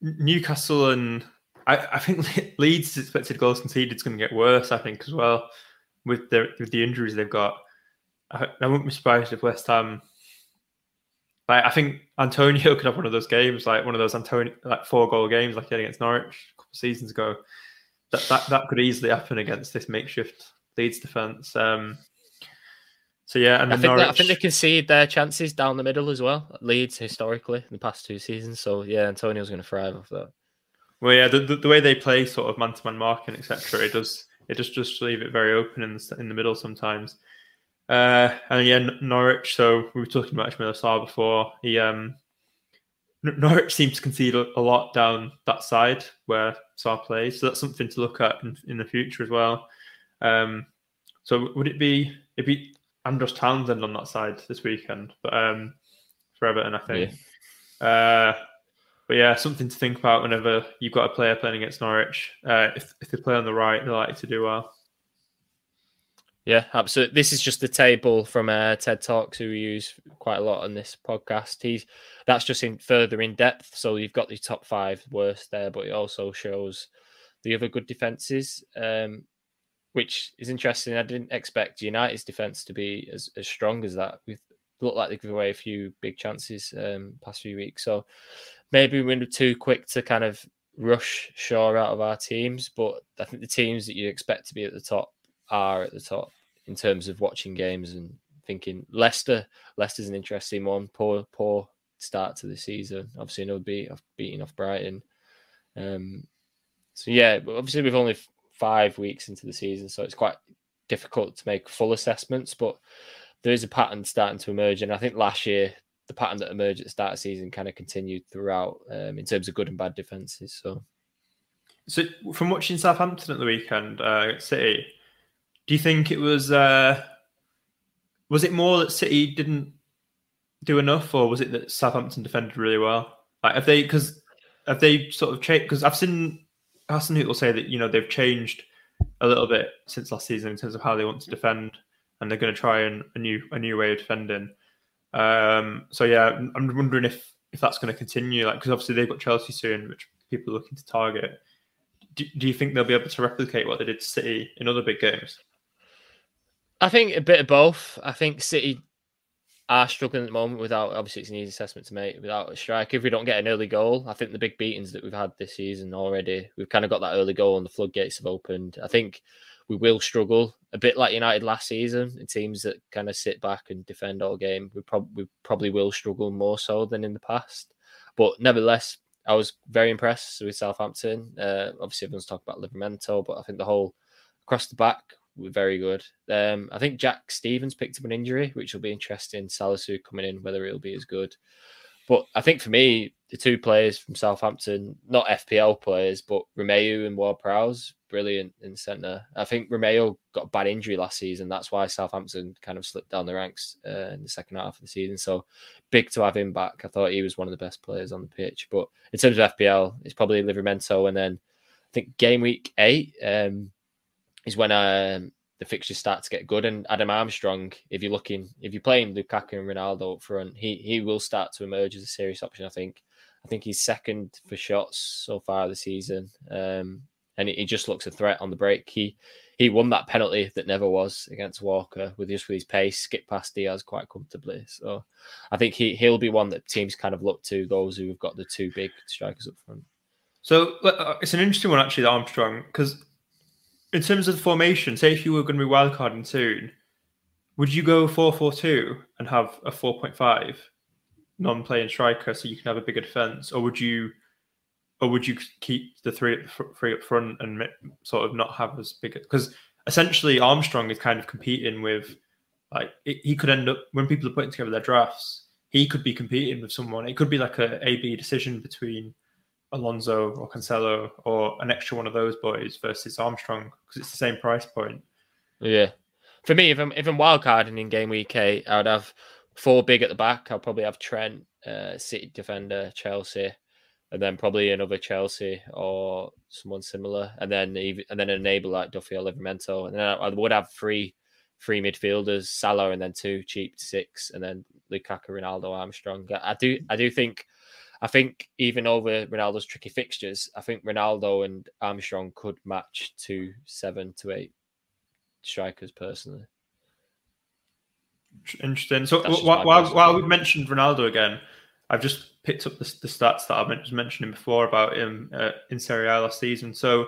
Newcastle and I, I think Leeds' expected goals conceded is going to get worse. I think as well with the with the injuries they've got. I, I wouldn't be surprised if West Ham like I think Antonio could have one of those games, like one of those Antonio like four goal games, like he had against Norwich a couple of seasons ago. That that that could easily happen against this makeshift Leeds defense. Um, so yeah, and
I think,
Norwich...
I think they concede their chances down the middle as well. Leeds historically in the past two seasons. So yeah, Antonio's going to thrive off that.
Well, yeah, the, the, the way they play, sort of man to man marking, etc. It does it just just leave it very open in the, in the middle sometimes. Uh, and yeah, Norwich. So we were talking about Ismaïla Sarr before. He um, Norwich seems to concede a lot down that side where Sarr plays. So that's something to look at in, in the future as well. Um, so would it be it'd be Andros Townsend on that side this weekend? But um, for Everton, I think. Yeah. Uh, but yeah, something to think about whenever you've got a player playing against Norwich. Uh, if, if they play on the right, they're likely to do well.
Yeah, absolutely. This is just the table from uh, TED Talks, who we use quite a lot on this podcast. He's that's just in further in depth. So you've got the top five worst there, but it also shows the other good defenses, um, which is interesting. I didn't expect United's defense to be as, as strong as that. We looked like they gave away a few big chances um, past few weeks. So maybe we're too quick to kind of rush Shaw out of our teams, but I think the teams that you expect to be at the top are at the top in terms of watching games and thinking Leicester. Leicester's an interesting one. Poor, poor start to the season. Obviously, no beat off beating off Brighton. Um, so yeah, obviously we've only five weeks into the season, so it's quite difficult to make full assessments. But there is a pattern starting to emerge, and I think last year the pattern that emerged at the start of the season kind of continued throughout um, in terms of good and bad defenses. So,
so from watching Southampton at the weekend, uh, City, do you think it was uh, was it more that City didn't do enough, or was it that Southampton defended really well? Like, have they because have they sort of changed? Because I've seen Hasenhüttl say that you know they've changed a little bit since last season in terms of how they want to defend, and they're going to try and a new a new way of defending. Um, so yeah, I'm wondering if if that's going to continue, like because obviously they've got Chelsea soon, which people are looking to target. Do, do you think they'll be able to replicate what they did to City in other big games?
I think a bit of both. I think City are struggling at the moment without obviously it's an easy assessment to make without a striker. If we don't get an early goal, I think the big beatings that we've had this season already, we've kind of got that early goal and the floodgates have opened. I think we will struggle a bit like United last season. In teams that kind of sit back and defend all game, we probably we probably will struggle more so than in the past. But nevertheless, I was very impressed with Southampton. Uh, obviously, everyone's talking about Livramento, but I think the whole across the back were very good. Um, I think Jack Stephens picked up an injury, which will be interesting. Salisu coming in, whether he'll be as good. But I think for me, the two players from Southampton, not FPL players, but Romeu and Ward Prowse, brilliant in centre. I think Romeu got a bad injury last season. That's why Southampton kind of slipped down the ranks uh, in the second half of the season. So big to have him back. I thought he was one of the best players on the pitch. But in terms of FPL, it's probably Livramento. And then I think game week eight, um, is when um, the fixtures start to get good. And Adam Armstrong, if you're looking, if you're playing Lukaku and Ronaldo up front, he he will start to emerge as a serious option. I think. I think he's second for shots so far this season, um, and he just looks a threat on the break. He he won that penalty that never was against Walker with just with his pace, skip past Diaz quite comfortably. So I think he he'll be one that teams kind of look to those who have got the two big strikers up front.
So uh, it's an interesting one actually, Armstrong, because in terms of the formation, say if you were going to be wildcarding soon, would you go 4 4 2 and have a 4.5 non playing striker so you can have a bigger defense? Or would you or would you keep the three, three up front and sort of not have as big? Because essentially, Armstrong is kind of competing with, like, he could end up, when people are putting together their drafts, he could be competing with someone. It could be like a A B decision between Alonso or Cancelo or an extra one of those boys versus Armstrong because it's the same price point.
Yeah. For me, if I'm if I'm wildcarding in game week eight, I would have four big at the back. I'll probably have Trent, uh, City defender, Chelsea, and then probably another Chelsea or someone similar, and then even and then enable like Duffy or Livramento, and then I, I would have three three midfielders, Salah, and then two cheap six, and then Lukaku, Ronaldo, Armstrong. I do I do think I think even over Ronaldo's tricky fixtures, I think Ronaldo and Armstrong could match to seven to eight strikers personally.
Interesting. So while, while, while we've mentioned Ronaldo again, I've just picked up the, the stats that I was mentioning before about him uh, in Serie A last season. So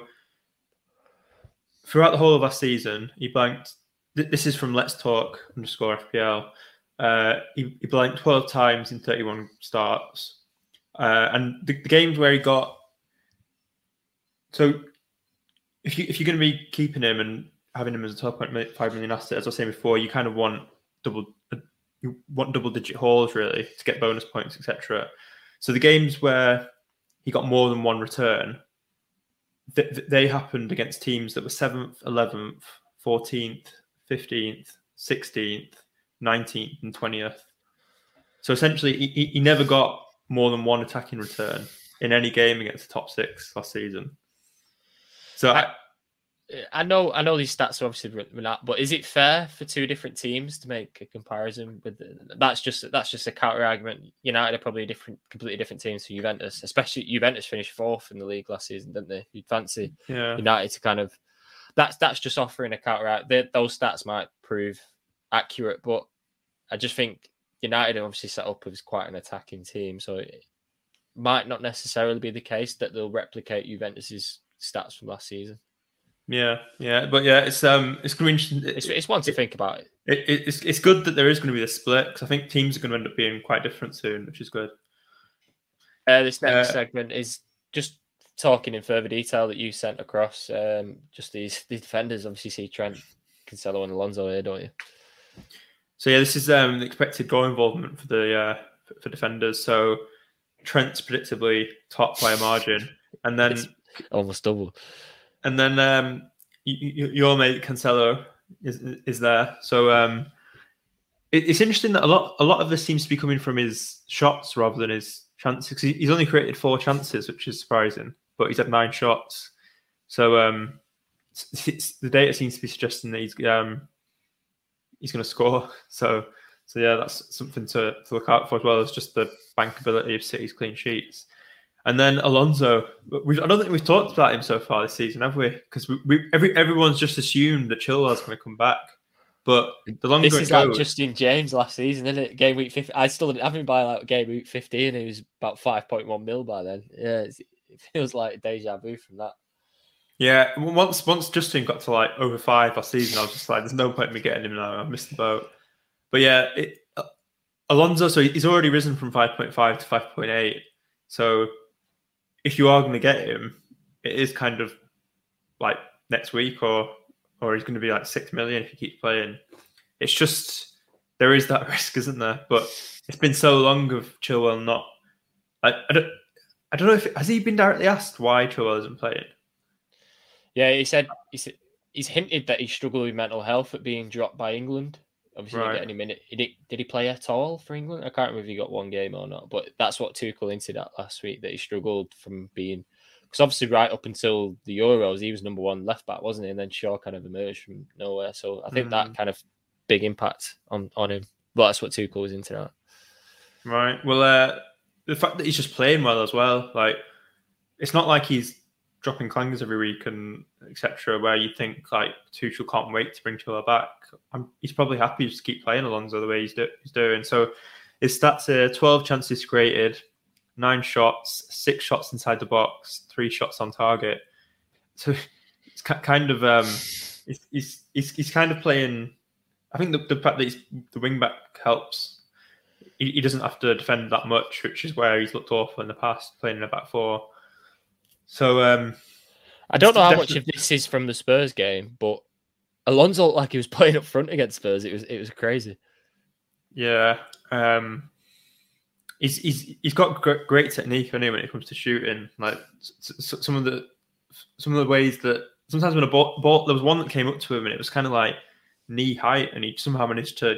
throughout the whole of last season, he blanked. This is from Let's Talk underscore FPL. Uh, he, he blanked 12 times in 31 starts. Uh, and the, the, games where he got so if you if you're going to be keeping him and having him as a top five million asset, as I was saying before, you kind of want double uh, you want double digit hauls really to get bonus points, etc. So the games where he got more than one return, th- they happened against teams that were seventh, eleventh, fourteenth, fifteenth, sixteenth, nineteenth, and twentieth. So essentially, he, he never got more than one attacking return in any game against the top six last season. So I,
I know, I know these stats are obviously that, but is it fair for two different teams to make a comparison with? The, that's just that's just a counter argument. United are probably a different, completely different teams for Juventus, especially Juventus finished fourth in the league last season, didn't they? You'd fancy
Yeah.
United to kind of that's that's just offering a counter out. Those stats might prove accurate, but I just think United are obviously set up as quite an attacking team, so it might not necessarily be the case that they'll replicate Juventus's stats from last season.
Yeah, yeah, but yeah, it's um, it's going to be interesting.
It's, it's one to think about. It.
It, it, it's it's good that there is going to be a split because I think teams are going to end up being quite different soon, which is good.
Uh, this next
Uh,
segment is just talking in further detail that you sent across. Um, just these these defenders, obviously see Trent, Cancelo, and Alonso here, don't you?
So yeah, this is um the expected goal involvement for the uh for- defenders. So Trent's predictably top by a margin, and then
It's almost double.
and then um your mate Cancelo is is there. So um it, it's interesting that a lot a lot of this seems to be coming from his shots rather than his chances. He's only created four chances, which is surprising, but he's had nine shots. So um the data seems to be suggesting that he's um he's going to score. So so yeah, that's something to, to look out for as well as just the bankability of City's clean sheets. And then Alonso, we I don't think we've talked about him so far this season, have we? Because we, we every everyone's just assumed that Chilwell's going to come back, but the longer
This is like
goes,
Justin James last season, isn't it? Game week 50. I still didn't have him by like game week 15. He was about 5.1 mil by then. Yeah, it feels like deja vu from that.
Yeah, once once Justin got to like over five last season, I was just like, there's no point in me getting him now. I missed the boat. But yeah, it, uh, Alonso, so he's already risen from 5.5 to 5.8. So if you are going to get him, it is kind of like next week or or he's going to be like six million if he keeps playing. It's just there is that risk, isn't there? But it's been so long of Chilwell not. I, I don't. I don't know if has he been directly asked why Chilwell isn't playing.
Yeah, he said he's, he's hinted that he struggled with mental health at being dropped by England. Obviously, he
Right.
didn't get any minute. He did, did he play at all for England? I can't remember if he got one game or not. But that's what Tuchel hinted at last week that he struggled from being because obviously right up until the Euros he was number one left back, wasn't he? And then Shaw kind of emerged from nowhere. So I think that kind of big impact on on him. But that's what Tuchel was hinting at.
Right. Well, uh, the fact that he's just playing well as well, like it's not like he's dropping clangers every week and etc. Where you think like Tuchel can't wait to bring Chilwell back. I'm, he's probably happy just to keep playing Alonso the way he's, do, he's doing. So his stats are 12 chances created, nine shots, six shots inside the box, three shots on target. So it's kind of um, he's, he's, he's, he's kind of playing. I think the, the fact that he's the wing back helps he, he doesn't have to defend that much, which is where he's looked awful in the past, playing in a back four. So um,
I don't know how
Definitely-
much of this is from the Spurs game, but Alonso looked like he was playing up front against Spurs. It was it was crazy.
yeah, um, he's he's he's got gr- great technique anyway when it comes to shooting. Like some of the some of the ways that sometimes when a ball, ball there was one that came up to him and it was kind of like knee height, and he somehow managed to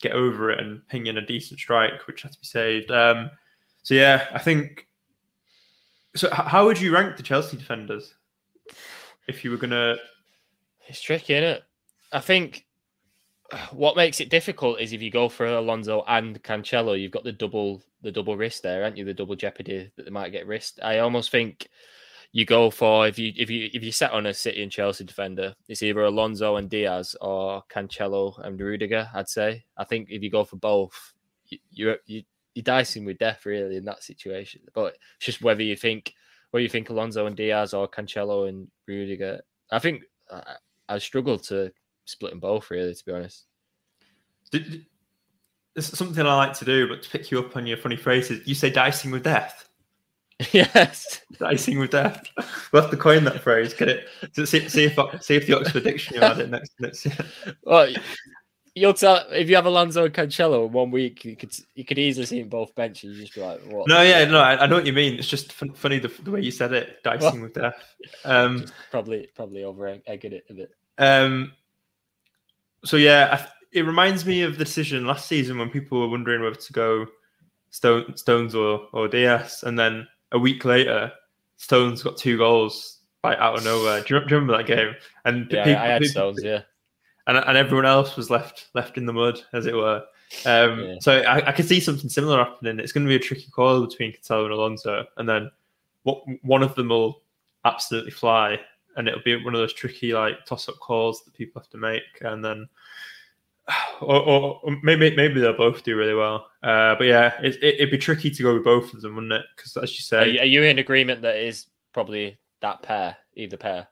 get over it and ping in a decent strike, which had to be saved. Um, so yeah, I think. So how would you rank the Chelsea defenders if you were gonna?
It's tricky, isn't it? I think what makes it difficult is if you go for Alonso and Cancelo, you've got the double the double risk there, aren't you? The double jeopardy that they might get risked. I almost think you go for if you if you if you set on a City and Chelsea defender, it's either Alonso and Diaz or Cancelo and Rudiger. I'd say. I think if you go for both, you you you you're dicing with death really in that situation. But it's just whether you think whether you think Alonso and Diaz or Cancelo and Rudiger. I think I, I struggle to split them both really, to be honest.
Did, this is something I like to do, but to pick you up on your funny phrases, you say dicing with death.
yes.
Dicing with death. We'll have to coin that phrase. Get it? See, see if see if the Oxford Dictionary had it next next year.
Well, you'll tell if you have Alonso and Cancelo in one week, you could you could easily see them both benches. You just be like, what?
No, yeah, no, I, I know what you mean. It's just fun, funny the, the way you said it, dicing with death. Um,
Probably probably over egging it a bit.
Um, so yeah, I, it reminds me of the decision last season when people were wondering whether to go Stone, Stones or or Diaz, and then a week later, Stones got two goals by like out of nowhere. Do you, do you remember that game? And
Yeah,
people-
I had
people-
Stones. Yeah,
and and everyone else was left left in the mud, as it were. Um,
Yeah.
So I, I could see something similar happening. It's going to be a tricky call between Cancelo and Alonso, and then what one of them will absolutely fly, and it'll be one of those tricky like toss up calls that people have to make, and then. Or, or, or maybe maybe they'll both do really well, uh, but yeah, it, it, it'd be tricky to go with both of them, wouldn't it? Because as you
are
say,
you, are you in agreement that it is probably that pair, either pair?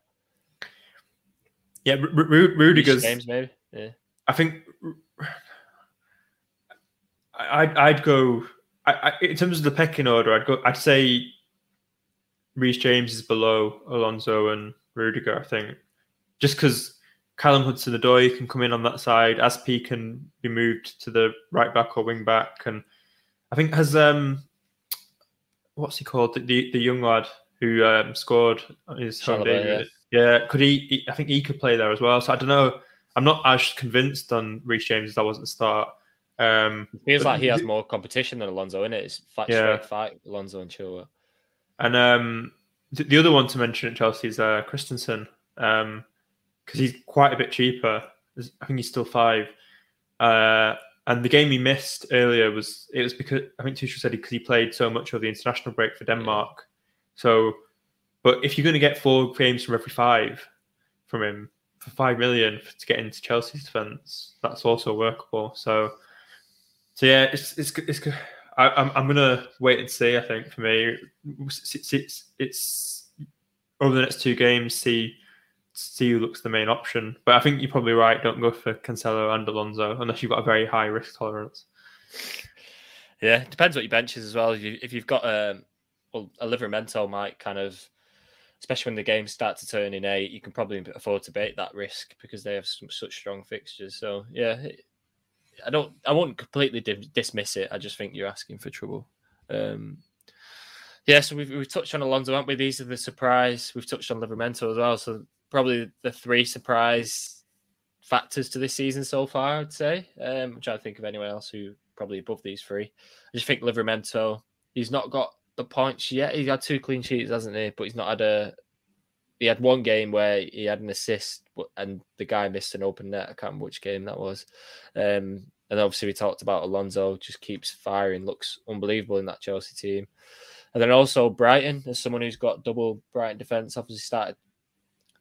Yeah, Ru- Ru- Rudiger's.
James maybe. Yeah.
I think I'd I'd go I, I, in terms of the pecking order. I'd go. I'd say Reece James is below Alonso and Rudiger. I think just because Callum Hudson-Odoi can come in on that side, Aspi can be moved to the right back or wing back, and I think has um what's he called the the, the young lad who um, scored on his home debut. Yeah. Could he, he? I think he could play there as well. So I don't know. I'm not as convinced on Reece James as I was at the start. Um,
Feels
but
like he has more competition than Alonso in it. It's fight,
Yeah.
fight, Alonso and Chilwell.
And um, th- the other one to mention at Chelsea is uh, Christensen, because he's quite a bit cheaper. I think he's still five. Uh, and the game he missed earlier was it was because I think Tuchel said because he played so much of the international break for Denmark. So, but if you're going to get four games from every five from him for five million to get into Chelsea's defense, that's also workable. So, so yeah, it's it's it's. I, I'm I'm gonna wait and see. I think for me, it's it's, it's, it's over the next two games. See see who looks the main option. But I think you're probably right. Don't go for Cancelo and Alonso unless you've got a very high risk tolerance.
Yeah, depends what your bench is as well. If, you, if you've got um, well, a Livramento might kind of, especially when the games start to turn in eight, you can probably afford to bait that risk because they have some, such strong fixtures. So yeah, I don't, I won't completely di- dismiss it. I just think you're asking for trouble. Um, yeah, so we've, we've touched on Alonso, haven't we? These are the surprise. We've touched on Livramento as well. So probably the three surprise factors to this season so far, I'd say. Um, I'm trying to think of anyone else who probably above these three. I just think Livramento, he's not got the points yet. He's had two clean sheets, hasn't he? But he's not had a. He had one game where he had an assist, and the guy missed an open net. I can't remember which game that was. Um, and obviously, we talked about Alonso, just keeps firing, looks unbelievable in that Chelsea team. And then also Brighton, as someone who's got double Brighton defense, obviously started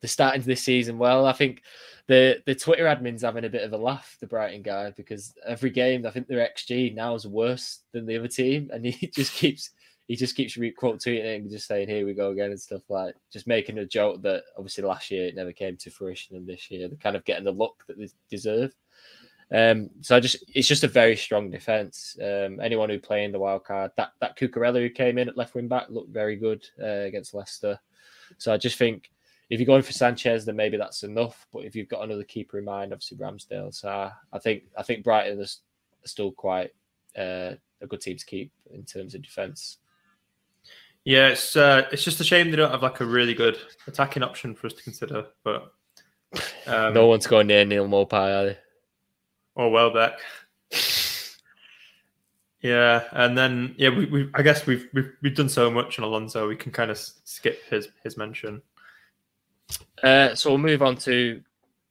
they're starting this season well. I think the the Twitter admin's having a bit of a laugh, the Brighton guy, because every game I think their XG now is worse than the other team, and he just keeps he just keeps quote tweeting it and just saying here we go again and stuff like just making a joke that obviously last year it never came to fruition, and this year they're kind of getting the look that they deserve. Um, so I just it's just a very strong defense. Um, anyone who playing the wild card, that that Cucurella who came in at left wing back looked very good uh, against Leicester. So I just think if you're going for Sanchez, then maybe that's enough. But if you've got another keeper in mind, obviously Ramsdale. So I, I think I think Brighton is still quite uh, a good team to keep in terms of defense.
Yeah, it's uh, it's just a shame they don't have like a really good attacking option for us to consider. But um,
no one's going near Neal Maupay, are they?
or Welbeck. Yeah, and then yeah, we, we I guess we've, we've we've done so much on Alonso, we can kind of skip his his mention.
Uh, so we'll move on to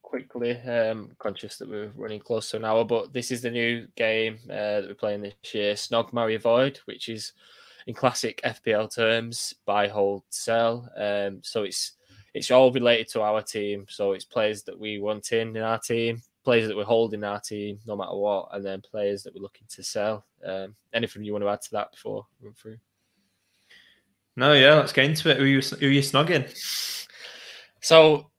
quickly. Um, conscious that we're running close to an hour, but this is the new game uh, that we're playing this year, Snog Marry Void, which is in classic FPL terms, buy, hold, sell. Um, so it's it's all related to our team. So it's players that we want in in our team, players that we're holding our team, no matter what, and then players that we're looking to sell. Um, anything you want to add to that before we run through?
No, yeah, let's get into it. Who are you, who are you snogging?
So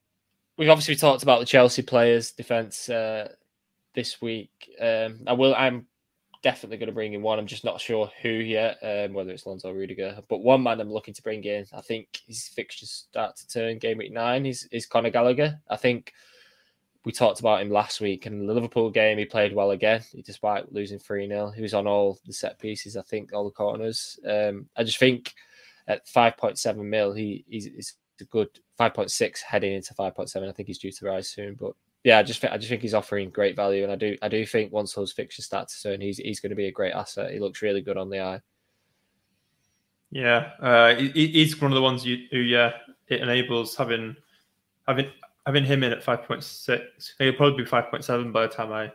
we've obviously talked about the Chelsea players' defense uh, this week. Um, I will. I'm definitely going to bring in one. I'm just not sure who yet, um, whether it's Lonzo Rudiger. But one man I'm looking to bring in. I think his fixtures start to turn game week nine. Is is Conor Gallagher? I think we talked about him last week in the Liverpool game. He played well again, despite losing three 0 He was on all the set pieces. I think all the corners. Um, I just think at five point seven mil, he he's, he's a good 5.6 heading into 5.7. I think he's due to rise soon, but yeah, I just think I just think he's offering great value, and I do I do think once those fixtures start to turn, he's he's going to be a great asset. He looks really good on the eye.
Yeah, uh, he, he's one of the ones you, who yeah it enables having having having him in at five point six. He'll probably be five point seven by the time I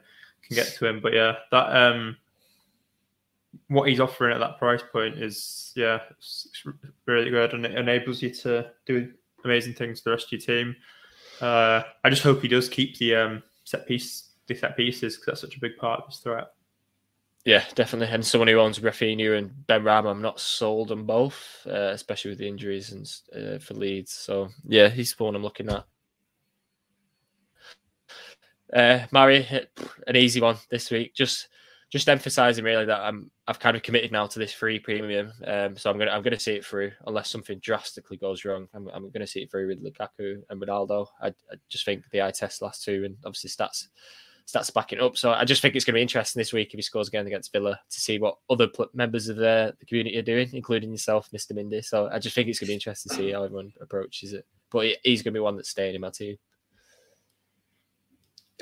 can get to him. But yeah, that um, what he's offering at that price point is yeah it's really good, and it enables you to do amazing things to the rest of your team. Uh, I just hope he does keep the um, set piece the set pieces because that's such a big part of his threat.
Yeah, definitely. And someone who owns Raphinha and Benrahma, I'm not sold on both, uh, especially with the injuries and uh, for Leeds. So yeah, he's the one I'm looking at. Uh, an easy one this week. Just just emphasising really that I'm I've kind of committed now to this free premium. Um, so I'm gonna I'm gonna see it through unless something drastically goes wrong. I'm, I'm gonna see it through with Lukaku and Ronaldo. I, I just think the eye test last two and obviously stats stats backing up. So I just think it's to be interesting this week if he scores again against Villa to see what other pl- members of the, the, community are doing, including yourself, Mr. Mindy. So I just think it's to be interesting to see how everyone approaches it. But he's to be one that's staying in my team.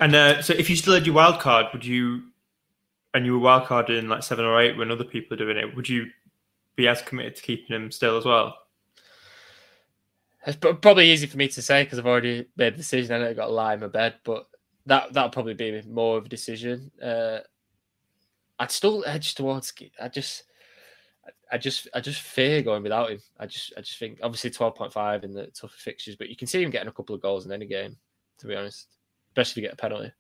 And uh, so if you still had your wild card, would you, and you were wild card in like seven or eight when other people are doing it, would you be as committed to keeping him still as well?
It's probably easy for me to say because I've already made the decision and I got a lie in my bed. But that that'll probably be more of a decision. Uh, I'd still edge towards. I just, I just, I just fear going without him. I just, I just think obviously twelve point five in the tougher fixtures, but you can see him getting a couple of goals in any game. To be honest, especially if you get a penalty.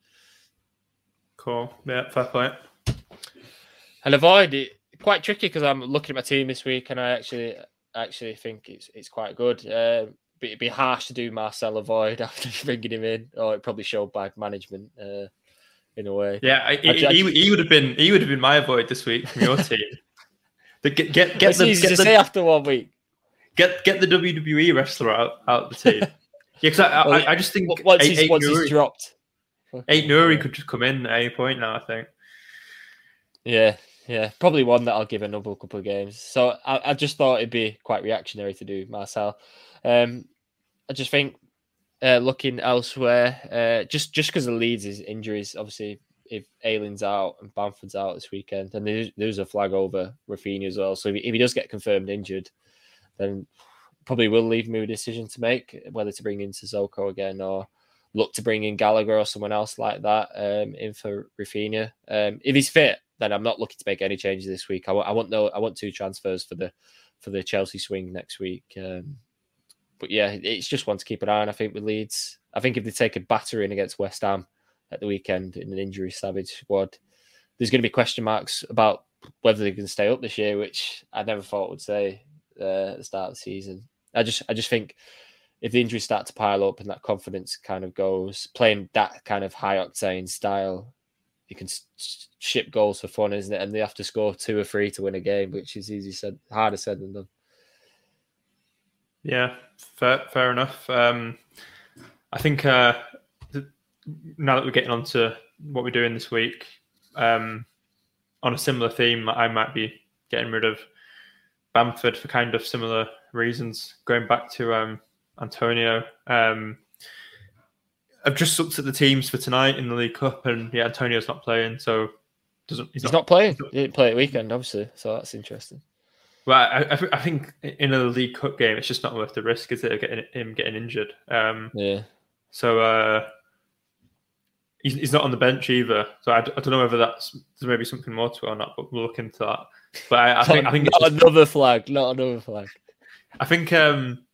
Cool. Yeah, fair play.
And avoid it quite tricky because I'm looking at my team this week, and I actually, actually think it's it's quite good. Uh, it'd be harsh to do Marçal avoid after bringing him in, or it probably showed bad management uh, in a way.
Yeah, I, I, he, he, would have been he would have been my avoid this week from your team. the, get get get
the, easy
get
to
the,
say after one week.
Get get the WWE wrestler out out the team. yeah, because I, well, I, I, just think
once he's, once he's dropped,
Aït-Nouri could just come in at any point now. I think.
Yeah, yeah, probably one that I'll give another couple of games. So I, I just thought it'd be quite reactionary to do Marçal. Um, I just think uh, looking elsewhere, uh, just just because of Leeds' is injuries, obviously, if Ayling's out and Bamford's out this weekend, and there's, there's a flag over Raphinha as well. So if he, if he, does get confirmed injured, then probably will leave me a decision to make whether to bring in Sissoko again or look to bring in Gallagher or someone else like that um, in for Raphinha. Um, if he's fit, then I'm not looking to make any changes this week. I, w- I want no, I want two transfers for the for the Chelsea swing next week. Um, but yeah, it's just one to keep an eye on. I think with Leeds, I think if they take a battering against West Ham at the weekend in an injury savage squad, there's going to be question marks about whether they can stay up this year, which I never thought would say uh, at the start of the season. I just, I just think if the injuries start to pile up and that confidence kind of goes, playing that kind of high octane style, you can ship goals for fun, isn't it? And they have to score two or three to win a game, which is easy said, harder said than done.
Yeah, fair, fair enough. Um, I think uh, now that we're getting on to what we're doing this week, um, on a similar theme, I might be getting rid of Bamford for kind of similar reasons. Going back to um, Antonio, um, I've just looked at the teams for tonight in the League Cup, and yeah, Antonio's not playing, so doesn't
he's, he's not, not, playing. He didn't play at weekend, obviously, so that's interesting.
Well, I, I, think in a League Cup game, it's just not worth the risk, is it, getting him getting injured? Um,
yeah.
So uh, he's, he's not on the bench either. So I, I don't know whether that's there's maybe something more to it or not, but we'll look into that. But I, I think I think
not just, another flag, not another flag.
I think um,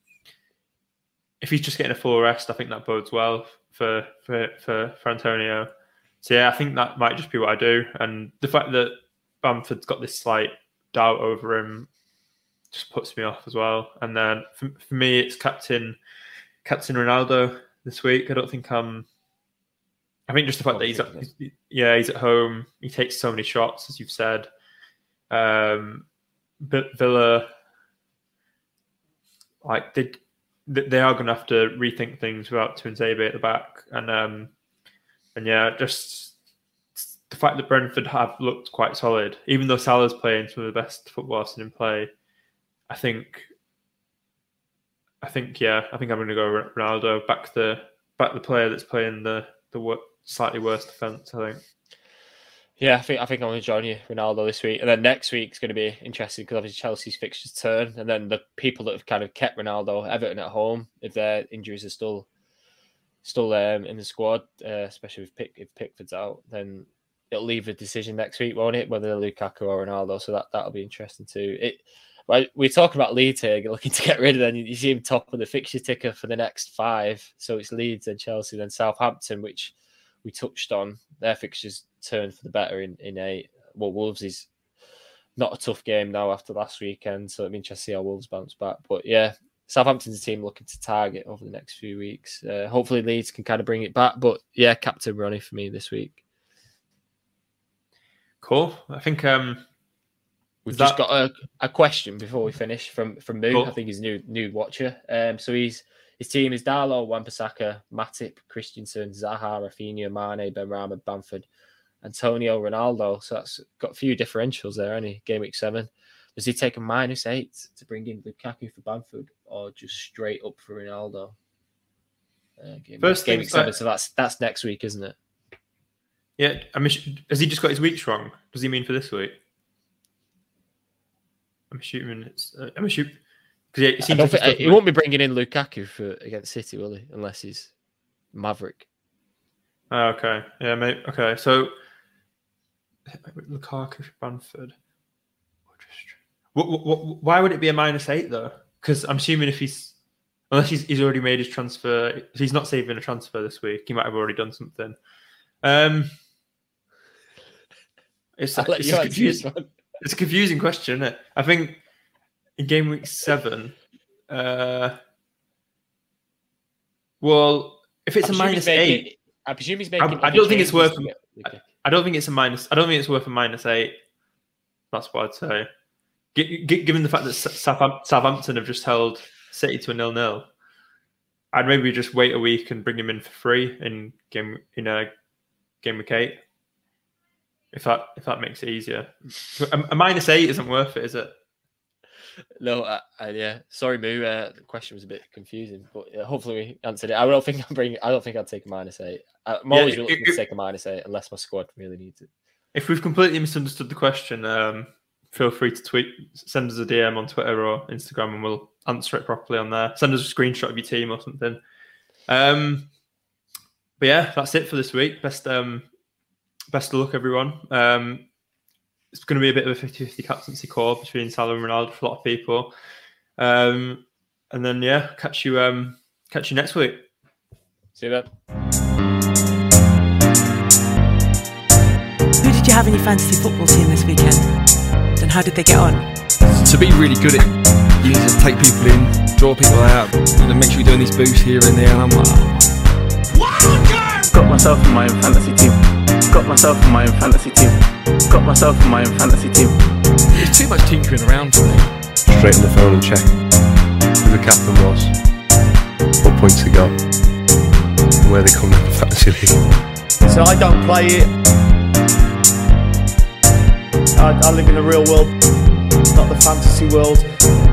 if he's just getting a full rest, I think that bodes well for for for, for Antonio. So yeah, I think that might just be what I do. And the fact that Bamford's got this slight doubt over him just puts me off as well. And then for, for me, it's captain Captain Ronaldo this week. I don't think I'm. I think just the fact that he's, at, he's, yeah he's at home. He takes so many shots, as you've said. Um, but Villa, like they they are going to have to rethink things without Tuanzebe at the back, and um, and yeah, just the fact that Brentford have looked quite solid, even though Salah's playing some of the best football I've seen him play. I think, I think, yeah, I think I'm going to go Ronaldo back the back the player that's playing the the slightly worse defense. I think.
Yeah, I think I think I'm going to join you, Ronaldo, this week, and then next week's going to be interesting because obviously Chelsea's fixtures turn, and then the people that have kind of kept Ronaldo, Everton at home, if their injuries are still still um, in the squad, uh, especially if Pick, if Pickford's out, then it'll leave a decision next week, won't it? Whether Lukaku or Ronaldo, so that that'll be interesting too. It. We're talking about Leeds here, looking to get rid of them. You see him top of the fixture ticker for the next five. So it's Leeds and Chelsea, then Southampton, which we touched on. Their fixtures turn for the better in, in eight. Well, Wolves is not a tough game now after last weekend, so it'll be interesting to see how Wolves bounce back. But yeah, Southampton's a team looking to target over the next few weeks. Uh, hopefully, Leeds can kind of bring it back. But yeah, Captain Ronnie for me this week.
Cool. I think um,
We've
That-
just got a, a question before we finish from from Moo.
Cool.
I think he's a new new watcher. Um, so he's his team is Darlow, Wan-Bissaka, Matip, Christensen, Zaha, Raphinha, Mane, Benrahma, Bamford, Antonio, Ronaldo. So that's got a few differentials there. Any game week seven. Does he take a minus eight to bring in Lukaku for Bamford, or just straight up for Ronaldo? Uh, game,
First
game week seven. So that's that's next week, isn't it?
yeah, I mean, has he just got his weeks wrong? Does he mean for this week? I'm assuming it's. Uh, I'm assuming because yeah, it seems like
think, he won't be bringing in Lukaku for against City, will he? Unless he's Maverick.
Oh, okay. Yeah, mate. Okay, so Lukaku for. What, what, what, why would it be a minus eight though? Because I'm assuming if he's unless he's, he's already made his transfer, if he's not saving a transfer this week, he might have already done something. Um, it's,
I'll
it's, a confusing, it's a confusing question. Isn't it? I think in game week seven, uh, well, if it's
I
a minus
making-
eight.
I presume he's
I-
making.
I don't think it's worth-
Lukaku.
I don't think it's a minus. I don't think it's worth a minus eight. That's what I'd say. Gi- gi- Given the fact that Southampton have just held City to a nil nil, I'd maybe just wait a week and bring him in for free in game in a game week eight. If that if that makes it easier, a, a minus eight isn't worth it, is it?
No, I, I, yeah. Sorry, Moo. Uh, the question was a bit confusing, but uh, hopefully we answered it. I don't think I'm bringing. I don't think I'd take a minus eight. I'm
Yeah,
always reluctant to take a minus eight unless my squad really needs it.
If we've completely misunderstood the question, um, feel free to tweet, send us a DM on Twitter or Instagram, and we'll answer it properly on there. Send us a screenshot of your team or something. Um, but yeah, that's it for this week. Best um, best of luck, everyone. Um, it's going to be a bit of a 50-50 captaincy call between Salah and Ronaldo for a lot of people. Um, and then yeah, catch you um, catch you next week.
See that?
Who did you have in your fantasy football team this weekend? And how did they get on?
To be really good at you need to take people in, draw people out, and then make sure you're doing these boosts here and there. And I'm like, oh,
Got myself in my own fantasy team. Got myself in my own fantasy team. Got myself in my own fantasy team.
there's too much tinkering around for me.
Straight on the phone and check who the captain was, what points they got, and where they come in the fantasy league.
So I don't play it. I, I live in the real world, not the fantasy world.